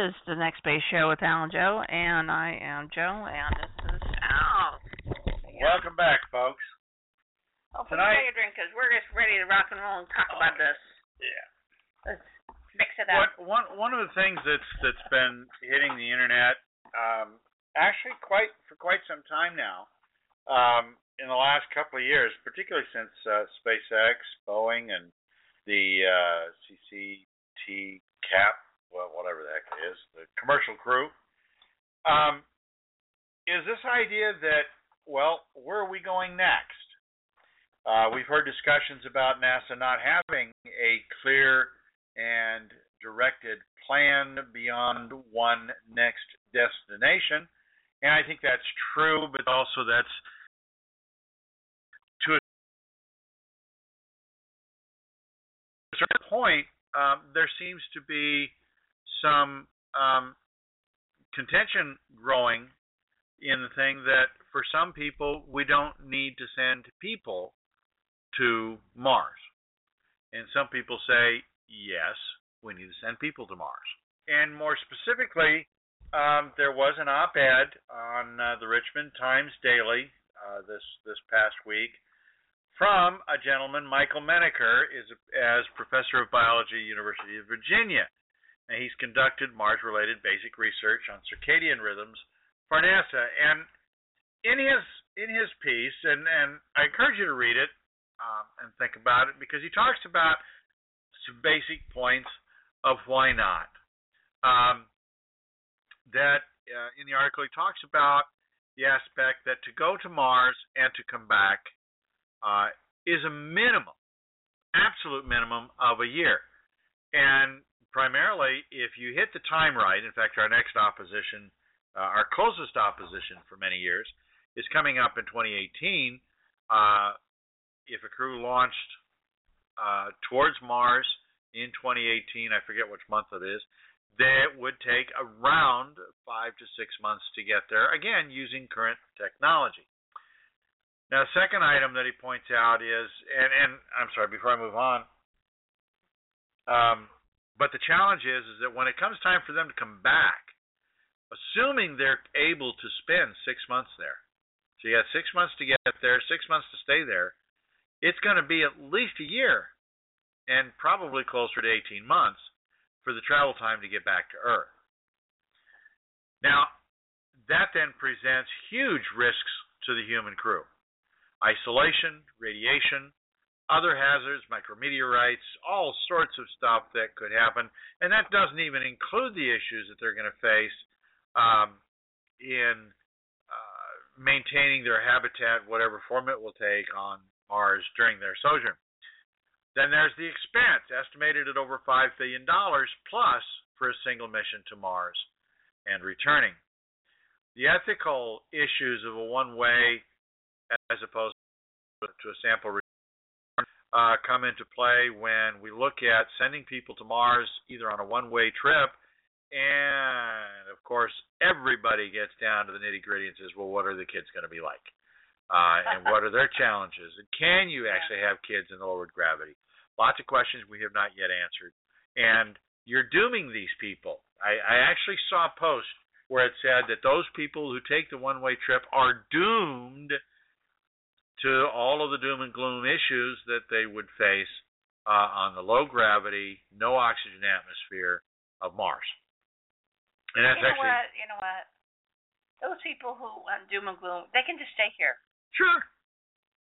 Is the Next Space Show with Al and Jo, and I am Jo, and this is Al. Welcome back, folks. Oh, put Tonight- your drink, because we're just ready to rock and roll and talk about this. Yeah. Let's mix it up. One one one of the things that's that's been hitting the internet, um, actually quite for quite some time now, um, in the last couple of years, particularly since uh, SpaceX, Boeing, and the uh, CCT cap, well, whatever the heck the commercial crew, um, is this idea that well, where are we going next? Uh, we've heard discussions about NASA not having a clear and directed plan beyond one next destination. And I think that's true, but also that's to a certain point, um, there seems to be some um, contention growing in the thing that for some people we don't need to send people to Mars. And some people say, yes, we need to send people to Mars. And more specifically, um, there was an op-ed on uh, the Richmond Times Daily uh, this this past week from a gentleman, Michael Menaker, is as professor of biology University of Virginia. And he's conducted Mars-related basic research on circadian rhythms for NASA. And in his in his piece, and and I encourage you to read it um, and think about it because he talks about some basic points of why not. Um, that uh, in the article he talks about the aspect that to go to Mars and to come back uh, is a minimum, absolute minimum of a year, and primarily if you hit the time right. In fact, our next opposition, uh, our closest opposition for many years, is coming up in 2018. Uh, if a crew launched uh, towards Mars in 2018, I forget which month it is, that would take around five to six months to get there, again, using current technology. Now, the second item that he points out is, and, and I'm sorry, before I move on, um, but the challenge is, is that when it comes time for them to come back, assuming they're able to spend six months there, so you got six months to get there, six months to stay there, it's going to be at least a year and probably closer to 18 months for the travel time to get back to Earth. Now, that then presents huge risks to the human crew isolation, radiation, other hazards, micrometeorites, all sorts of stuff that could happen. And that doesn't even include the issues that they're going to face um, in uh, maintaining their habitat, whatever form it will take on Mars during their sojourn. Then there's the expense, estimated at over $5 billion plus for a single mission to Mars and returning. The ethical issues of a one way as opposed to a sample uh, come into play when we look at sending people to Mars either on a one way trip and of course everybody gets down to the nitty gritty and says, well, what are the kids going to be like? Uh, and what are their challenges? And can you actually have kids in the lowered gravity? Lots of questions we have not yet answered. And you're dooming these people. I, I actually saw a post where it said that those people who take the one way trip are doomed to all of the doom and gloom issues that they would face uh, on the low gravity, no oxygen atmosphere of Mars. And that's you know actually. what? You know what? Those people who want doom and gloom, they can just stay here. Sure.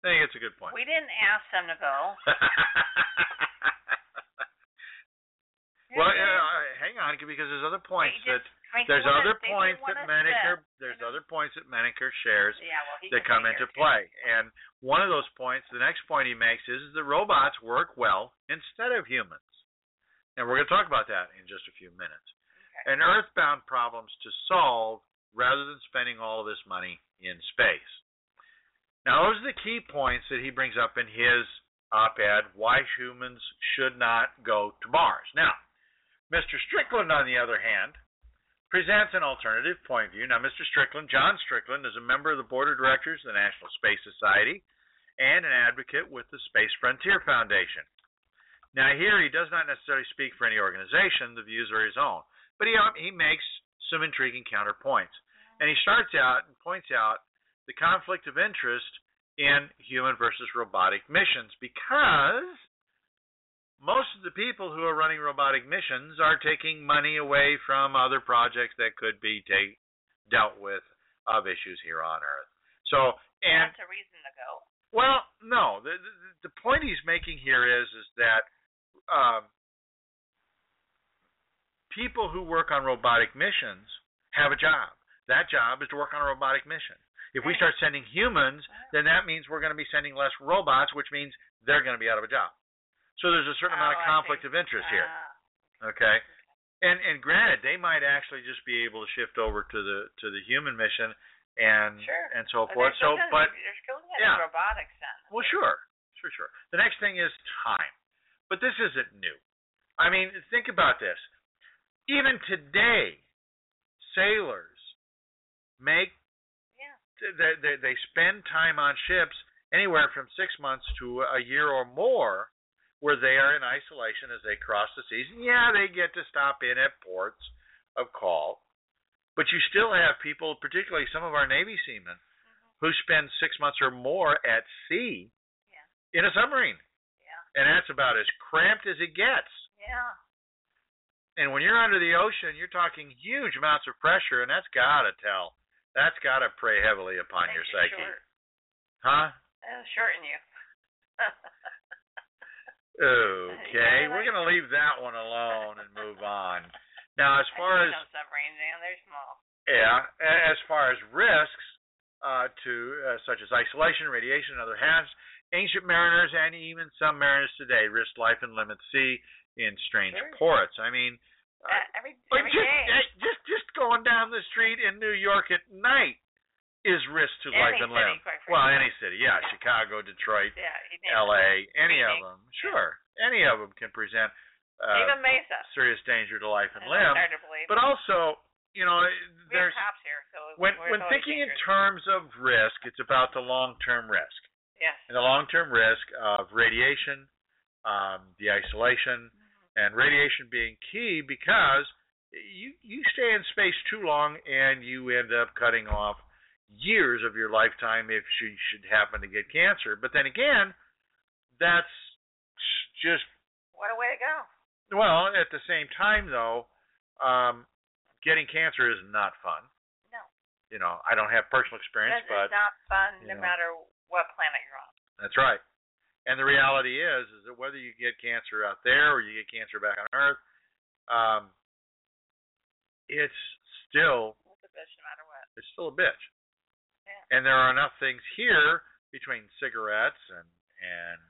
I think it's a good point. We didn't ask them to go. well, uh, hang on, because there's other points They that there's other points that Menaker sit. there's other points that Menaker shares Yeah, well, that come into here, too. play. And one of those points, the next point he makes is, is that robots work well instead of humans. And we're going to talk about that in just a few minutes. Okay. And earthbound problems to solve rather than spending all of this money in space. Now, those are the key points that he brings up in his op-ed, why humans should not go to Mars. Now, Mr. Strickland, on the other hand, presents an alternative point of view. Now, Mr. Strickland, John Strickland, is a member of the board of directors of the National Space Society and an advocate with the Space Frontier Foundation. Now, here he does not necessarily speak for any organization, the views are his own, but he, um, he makes some intriguing counterpoints. And he starts out and points out the conflict of interest in human versus robotic missions because most of the people who are running robotic missions are taking money away from other projects that could be take, dealt with of issues here on Earth. So, and That's a reason to go. well, no, the, the the point he's making here is is that um, people who work on robotic missions have a job. That job is to work on a robotic mission. If we start sending humans, then that means we're going to be sending less robots, which means they're going to be out of a job. So there's a certain amount of Oh, conflict see. of interest here. Ah, Okay. And and granted, they might actually just be able to shift over to the to the human mission and Sure. and so forth. So, but they're still yeah. robotics then. well, sure, sure, sure. The next thing is time, but this isn't new. I mean, think about this. Even today, sailors make Yeah. they, they they spend time on ships anywhere from six months to a year or more, where they are in isolation as they cross the seas. And yeah, they get to stop in at ports of call, but you still have people, particularly some of our Navy seamen, mm-hmm. who spend six months or more at sea Yeah. in a submarine, Yeah. and that's about as cramped as it gets. Yeah. And when you're under the ocean, you're talking huge amounts of pressure, and that's got to tell. That's got to prey heavily upon your psyche, short. huh? It'll shorten you. Okay, we're going to leave that one alone and move on. Now, as far as submarines, they're small. yeah, as far as risks uh, to uh, such as isolation, radiation, and other hazards, ancient mariners and even some mariners today risk life and limb at sea in strange Sure. ports. I mean, uh, Uh, every But every just, day. eh, just just going down the street in New York at night is risk to Any life and limb. Well, frankly. any city, yeah, Chicago, Detroit, yeah, you name it. L.A., any of them, sure, any of them can present uh, Even Mesa. serious danger to life and It's limb. hard to believe. But also, you know, there's here, so when when thinking in terms of risk, it's about the long-term risk. Yes. And the long-term risk of radiation, um, the isolation, and radiation being key because you you stay in space too long and you end up cutting off years of your lifetime if you should happen to get cancer. But then again, that's just What a way to go. well. At the same time, though, um, getting cancer is not fun. No. You know, I don't have personal experience, It's, but it's not fun no know. matter what planet you're on. That's right. And the reality is, is that whether you get cancer out there or you get cancer back on Earth, um, it's still It's a bitch no matter what. it's still a bitch. And there are enough things here between cigarettes and and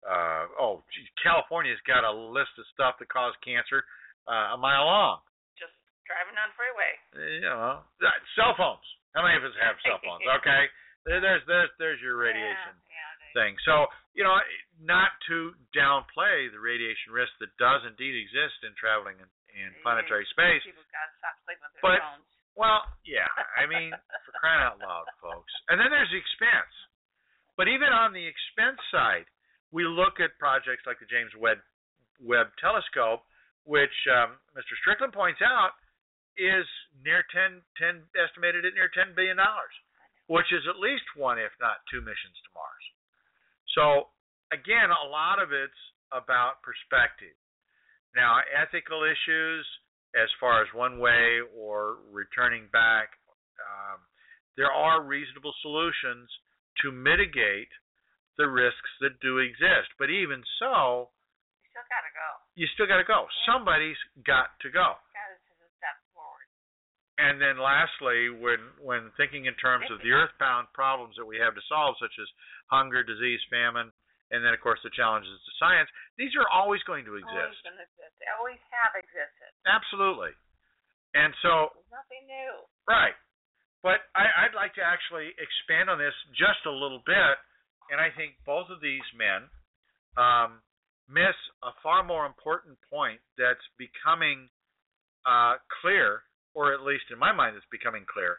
uh, oh, gee, California's got a list of stuff that cause cancer uh, a mile long. Just driving on freeway. You know, uh, cell phones. How many of us have cell phones? Okay, there's there's there's your radiation Yeah, yeah, thing. So, you know, not to downplay the radiation risk that does indeed exist in traveling in, in planetary space. People gotta stop sleeping with their But- phones. Well, yeah, I mean, for crying out loud, folks. And then there's the expense. But even on the expense side, we look at projects like the James Webb, Webb Telescope, which um, Mr. Strickland points out is near 10, 10 estimated at near $10 billion, which is at least one, if not two missions to Mars. So, again, a lot of it's about perspective. Now, ethical issues, as far as one way or returning back, um, there are reasonable solutions to mitigate the risks that do exist. But even so, You still gotta go. you still got to go. Somebody's got to go. A step forward. And then lastly, when when thinking in terms of the earthbound problems that we have to solve, such as hunger, disease, famine, and then of course the challenges to science, these are always going to Always exist. gonna exist. They always have existed. Absolutely. And so There's nothing new. Right. But I, I'd like to actually expand on this just a little bit, and I think both of these men um, miss a far more important point that's becoming uh, clear, or at least in my mind, it's becoming clear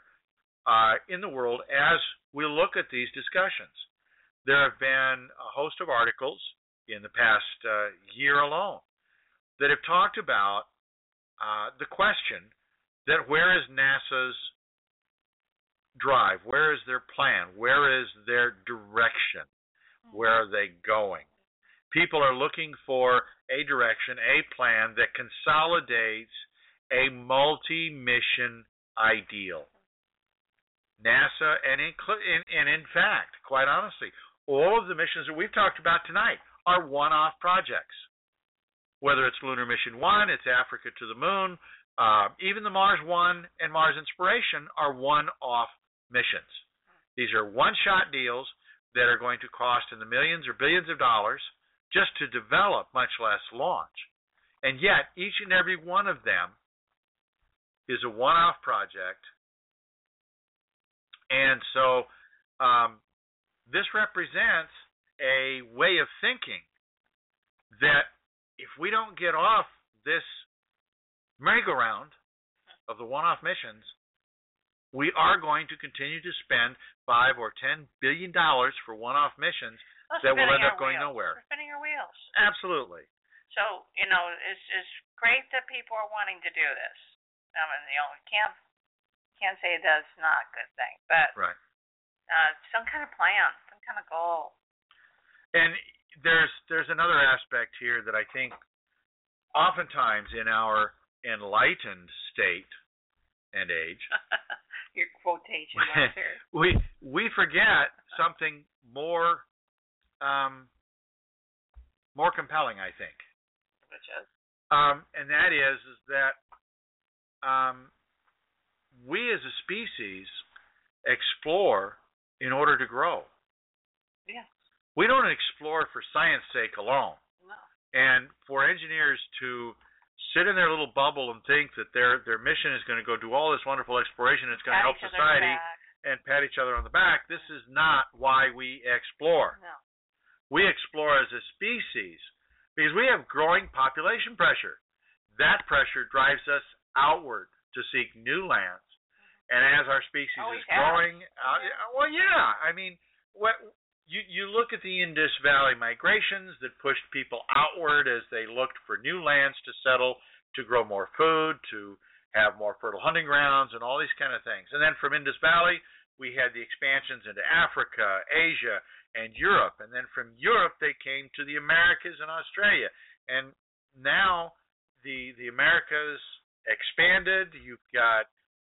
uh, in the world as we look at these discussions. There have been a host of articles in the past uh, year alone that have talked about uh, the question that where is NASA's drive? Where is their plan? Where is their direction? Where are they going? People are looking for a direction, a plan that consolidates a multi mission ideal. NASA, and in, and, and in fact, quite honestly, all of the missions that we've talked about tonight are one off projects. Whether it's Lunar Mission 1, it's Africa to the Moon, uh, even the Mars One and Mars Inspiration are one-off missions. These are one-shot deals that are going to cost in the millions or billions of dollars just to develop, much less launch. And yet, each and every one of them is a one-off project. And so um, this represents a way of thinking that if we don't get off this merry-go-round of the one-off missions, we are going to continue to spend five or ten billion dollars for one-off missions Well, that will end up going wheels. nowhere. We're spinning our wheels. Absolutely. So you know, it's it's great that people are wanting to do this. I mean, you know, can't can't say that's not a good thing, but Right. Uh, some kind of plan, some kind of goal. And there's there's another aspect here that I think oftentimes in our enlightened state and age Your quotation here. we we forget something more um, more compelling, I think, Which is um, and that is is that um, we as a species explore in order to grow. yeah, We don't explore for science sake alone. no, And for engineers to sit in their little bubble and think that their their mission is going to go do all this wonderful exploration, it's going to help society and pat each other on the back. This is not why we explore. No, We explore as a species because we have growing population pressure. That pressure drives us outward to seek new lands. And as our species Always is growing, uh, well, yeah, I mean, what you you look at the Indus Valley migrations that pushed people outward as they looked for new lands to settle, to grow more food, to have more fertile hunting grounds, and all these kind of things. And then from Indus Valley, we had the expansions into Africa, Asia, and Europe. And then from Europe, they came to the Americas and Australia. And now the the Americas expanded. You've got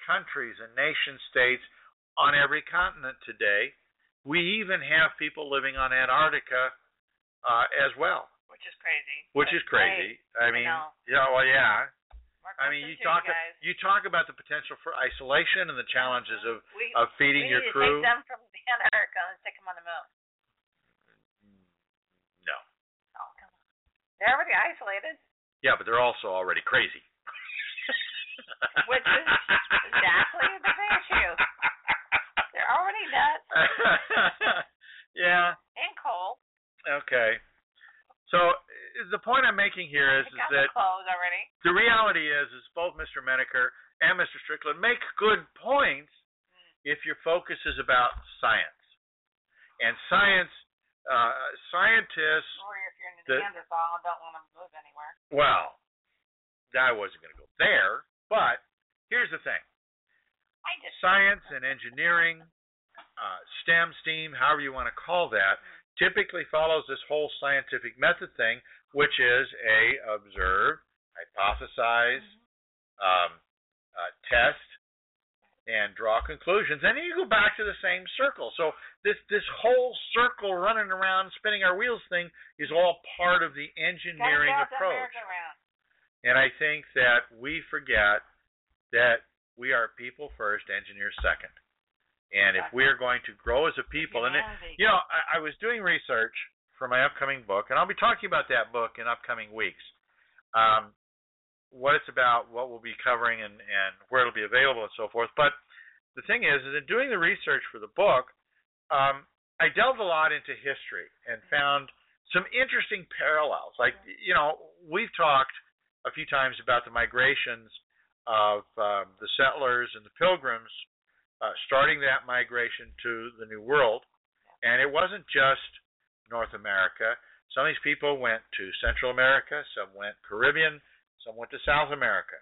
countries and nation states on every continent today. We even have people living on Antarctica uh, as well, which is crazy. which But is crazy. I mean, know. yeah, well, yeah. Mark I mean, you talk guys. you talk about the potential for isolation and the challenges of we, of feeding we your need to crew. take them from Antarctica and stick them on the moon. No. Oh, come on. They're already isolated, Yeah, but they're also already crazy. Which is exactly the issue. They're already nuts yeah. and cold. Okay. So the point I'm making here is, is that the the reality is is both Mr. Menaker and Mr. Strickland make good points if your focus is about science. And science uh, scientists Or if you're in The- Neanderthal and don't want to move anywhere. well, I wasn't going to go there, but here's the thing. I just science and engineering, uh, STEM, STEAM, however you want to call that, typically follows this whole scientific method thing, which is a observe, hypothesize, um, uh, test, and draw conclusions. And then you go back to the same circle. So this this whole circle running around, spinning our wheels thing is all part of the engineering Gotta get out that approach. And I think that we forget that we are people first, engineers second. And if we are going to grow as a people, and it, you know, I, I was doing research for my upcoming book, and I'll be talking about that book in upcoming weeks. Um, what it's about, what we'll be covering, and, and where it'll be available, and so forth. But the thing is, is in doing the research for the book, um, I delved a lot into history and found some interesting parallels. Like, you know, we've talked a few times about the migrations of um, the settlers and the pilgrims uh, starting that migration to the New World. And it wasn't just North America. Some of these people went to Central America, some went Caribbean, some went to South America.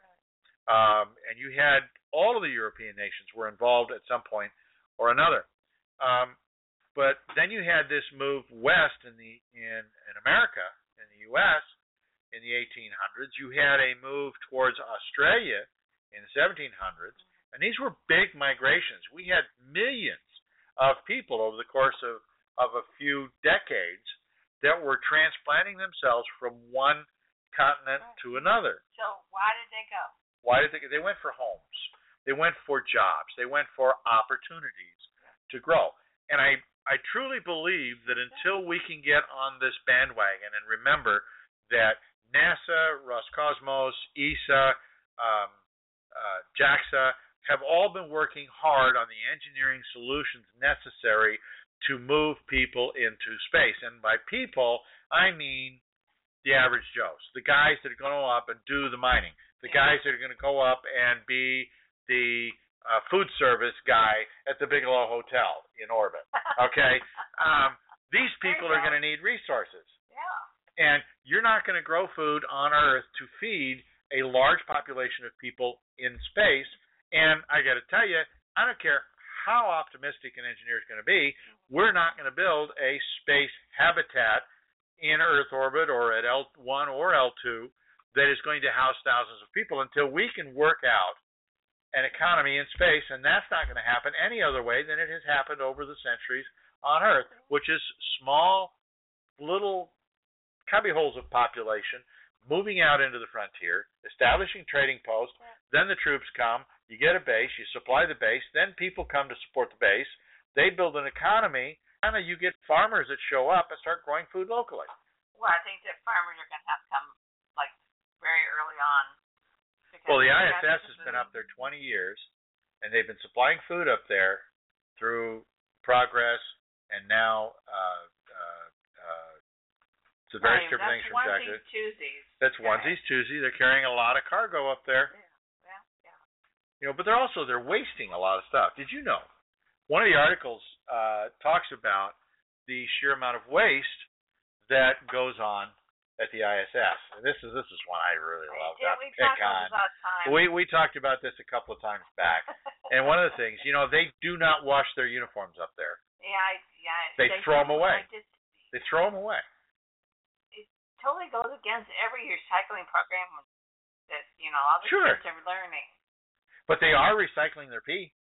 Um, and you had all of the European nations were involved at some point or another. Um, but then you had this move west in the in in America in the U.S. in the 1800s. You had a move towards Australia in the 1700s, and these were big migrations. We had millions of people over the course of of a few decades that were transplanting themselves from one continent to another. So why did they go? Why did they? go? They went for homes. They went for jobs. They went for opportunities to grow. And I I truly believe that until we can get on this bandwagon and remember that NASA, Roscosmos, ESA, um, uh, JAXA have all been working hard on the engineering solutions necessary to move people into space. And by people, I mean the average Joes, the guys that are going to go up and do the mining, the guys that are going to go up and be the uh, food service guy at the Bigelow Hotel in orbit. Okay, um, these people are going to need resources. Yeah. And you're not going to grow food on Earth to feed a large population of people in space. And I got to tell you, I don't care how optimistic an engineer is going to be, we're not going to build a space habitat in Earth orbit or at L1 or L2 that is going to house thousands of people until we can work out an economy in space, and that's not going to happen any other way than it has happened over the centuries on Earth, which is small, little cubbyholes of population moving out into the frontier, establishing trading posts. Then the troops come, you get a base, you supply the base, then people come to support the base. They build an economy, and you get farmers that show up and start growing food locally. Well, I think that farmers are going to have to come like very early on. Well, the ISS has been up there 20 years, and they've been supplying food up there through Progress and now uh, it's a very Right, different that's from onesies, Jackson. twosies. That's onesies, twosies. They're carrying a lot of cargo up there. Yeah, yeah, yeah. You know, but they're also they're wasting a lot of stuff. Did you know? One of the articles uh, talks about the sheer amount of waste that goes on at the ISS. And this is this is one I really love yeah, we pick talked on. about time. We we talked about this a couple of times back. And one of the things, you know, they do not wash their uniforms up there. yeah, I, yeah. They throw them away. Just They throw them away. Totally goes against every recycling program that you know all the Sure. kids are learning. But they are recycling their pee.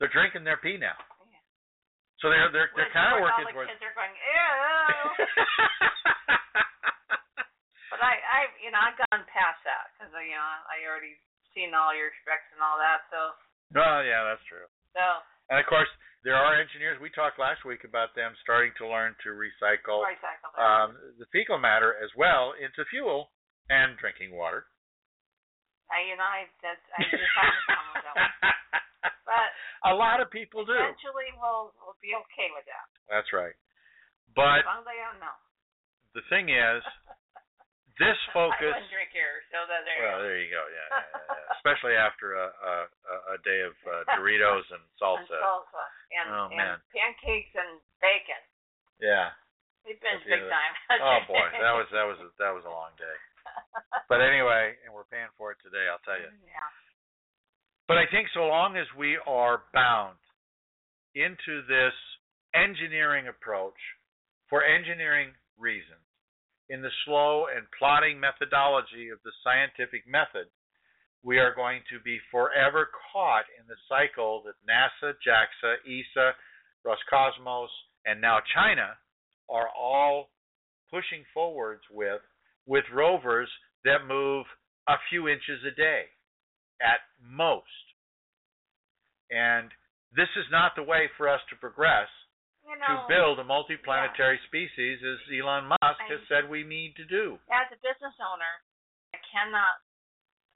They're drinking their pee now. Yeah. So they're they're they're Which- kind of working all the towards. kids are going ew. but I, I, you know, I've gone past that because you know I already seen all your specs and all that. So, well, yeah, that's true. so And of course, there are engineers. We talked last week about them starting to learn to recycle recycle um, the fecal matter as well into fuel and drinking water. I, you know, I, that's, I just have a problem with that one. But a lot of people do. eventually, we'll we'll be okay with that. That's right. But As long as I don't know. the thing is, this I focus. wouldn't drink yours, so that there. Well, you there you go. Yeah, yeah, yeah, especially after a, a a- day of uh, Doritos and salsa. And salsa and, Oh, and man. pancakes and bacon. Yeah. We've been big time. Oh boy, that was that was a, that was a long day. But anyway, and we're paying for it today. I'll tell you. Yeah. But I think so long as we are bound into this engineering approach for engineering reasons, in the slow and plodding methodology of the scientific method, we are going to be forever caught in the cycle that NASA, JAXA, ESA, Roscosmos, and now China are all pushing forwards with, with rovers that move a few inches a day at most. And this is not the way for us to progress You to build a multiplanetary species as Elon Musk has said we need to do. as a business owner, I cannot,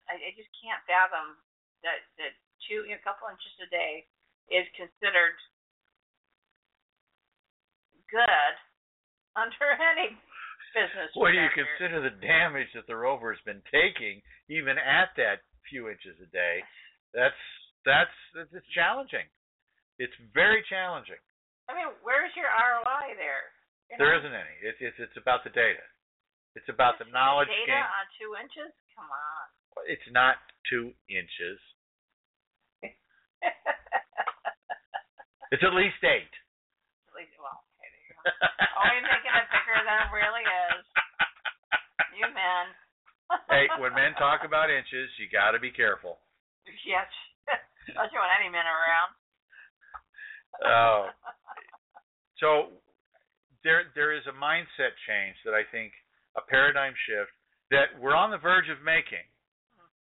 I, I just can't fathom that that two, a couple inches a day is considered good under any business. Well, you consider the damage that the rover has been taking, even at that few inches a day. That's that's it's challenging. It's very challenging. I mean, where's your ROI there? You There isn't any. It's it's it's about the data. It's about the knowledge data gain. on two inches. Come on. It's not two inches. It's at least eight. At least, well, okay, there you go. You're making it bigger than it really is. You men. hey, when men talk about inches, you got to be careful. yes, especially when any men around. Oh. So there there is a mindset change that I think a paradigm shift that we're on the verge of making.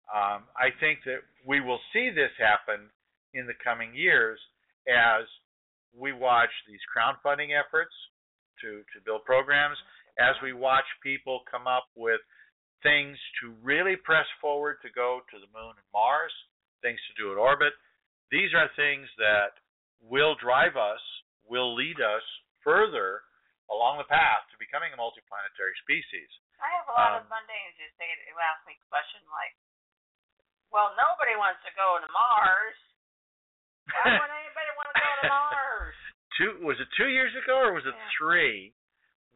Um, I think that we will see this happen in the coming years as we watch these crowdfunding efforts to, to build programs, as we watch people come up with things to really press forward to go to the moon and Mars, things to do in orbit. These are things that will drive us, will lead us further along the path to becoming a multiplanetary species. I have a lot Um, of mundanes who say who ask me a question like, "Well, nobody wants to go to Mars. Why would anybody want to go to Mars?" two was it two years ago or was it Yeah. three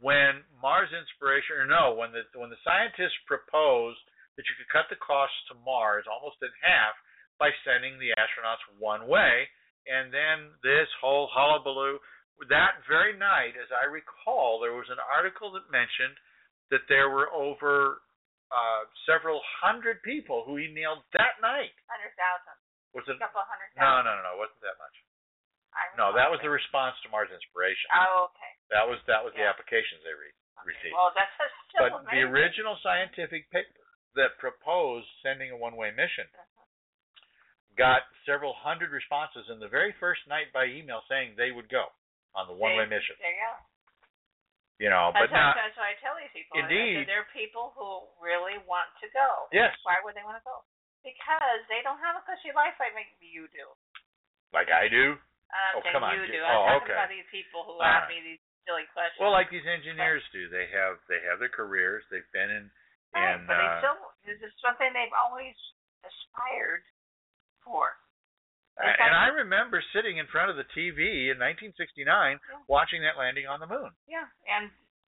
when Mars Inspiration or no when the when the scientists proposed that you could cut the cost to Mars almost in half by sending the astronauts one way and then this whole hullabaloo that very night as I recall there was an article that mentioned that there were over uh, several hundred people who emailed that night Hundred thousand, was it a couple hundred no no no no it wasn't that much no that was the response to Mars Inspiration Oh, okay. that was that was the applications they re- okay. received. Well, that's that's still but amazing. the original scientific paper that proposed sending a one-way mission Uh-huh. Got several hundred responses in the very first night by email saying they would go on the one-way mission. There you go. You know, That's, but now that's what I tell these people. Indeed. there are people who really want to go. yes, Why would they want to go? Because they don't have a cushy life like maybe you do. like I do. I'm Oh, saying come on, you do. Oh, I'm talking okay. about these people who ask right. me these silly questions. Well, like these engineers do. They have they have their careers. They've been in Right, in but they uh, still this is something they've always aspired for. Uh, and I remember sitting in front of the TV in 1969 Yeah. watching that landing on the moon. Yeah, and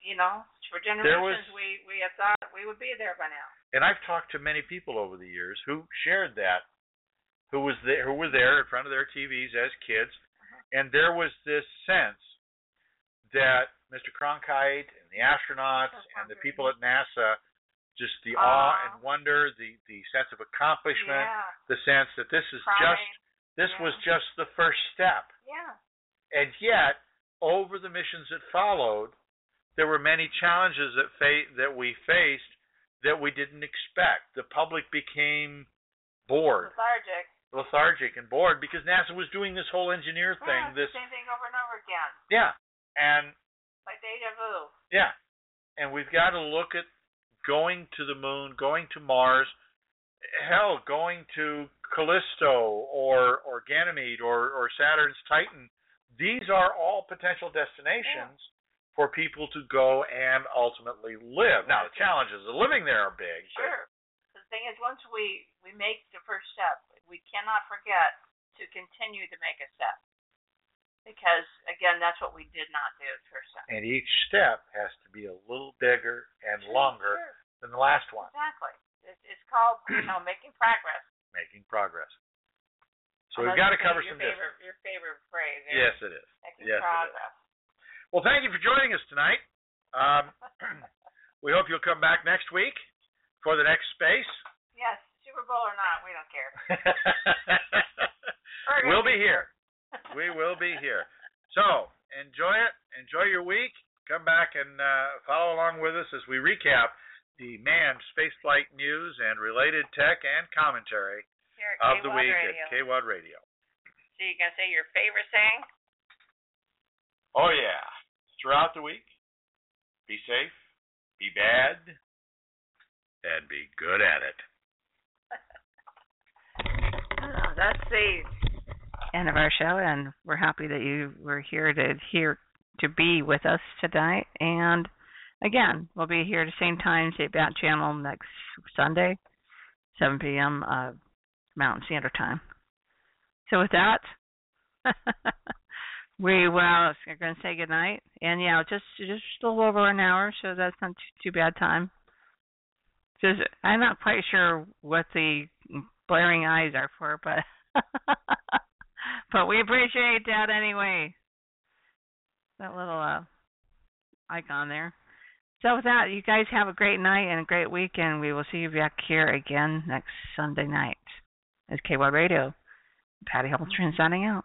you know, for generations was- we we have thought we would be there by now. And I've talked to many people over the years who shared that, who was there, who were there in front of their TVs as kids, and there was this sense that Mr. Cronkite and the astronauts and the people at NASA, just the awe and wonder, the the sense of accomplishment, Yeah, the sense that this is pride. just this Yeah. was just the first step. yeah. And yet, over the missions that followed, there were many challenges that fa- that we faced that we didn't expect. The public became bored, Lethargic. lethargic, and bored because NASA was doing this whole engineer thing. it's This, same thing over and over again, yeah, and like deja vu. yeah, and we've got to look at going to the moon, going to Mars, hell, going to Callisto or or Ganymede or or Saturn's Titan. These are all potential destinations for people to go and ultimately live. Now, the challenges of living there are big. Sure. The thing is, once we we make the first step, we cannot forget to continue to make a step, because again, that's what we did not do the first step. And each step has to be a little bigger and longer Sure. than the last one, Exactly. It's, it's called you know making progress. making progress. So And we've got to cover favorite- some your distance. favorite your favorite phrase. eh? Yes, it is. Making Yes, it is. progress. Well, thank you for joining us tonight. Um, we hope you'll come back next week for the next space. Yes, Super Bowl or not, we don't care. We'll be here. We will be here. So enjoy it. Enjoy your week. Come back and uh, follow along with us as we recap the manned spaceflight news and related tech and commentary of the week Radio. at KWAD Radio. So you gonna say your favorite thing? Oh yeah. Throughout the week, be safe, be bad, and be good at it. Oh, that's the end of our show, and we're happy that you were here to hear to be with us tonight. And again, we'll be here at the same time, same bat channel next Sunday, 7 p.m. Uh, Mountain Standard Time. So with that, we will are going to say goodnight. And yeah, just just a little over an hour, so that's not too, too bad time. Just I'm not quite sure what the blaring eyes are for, but but we appreciate that anyway. That little uh icon there. So with that, you guys have a great night and a great weekend. We will see you back here again next Sunday night. It's KY Radio. Patty Hamilton signing out.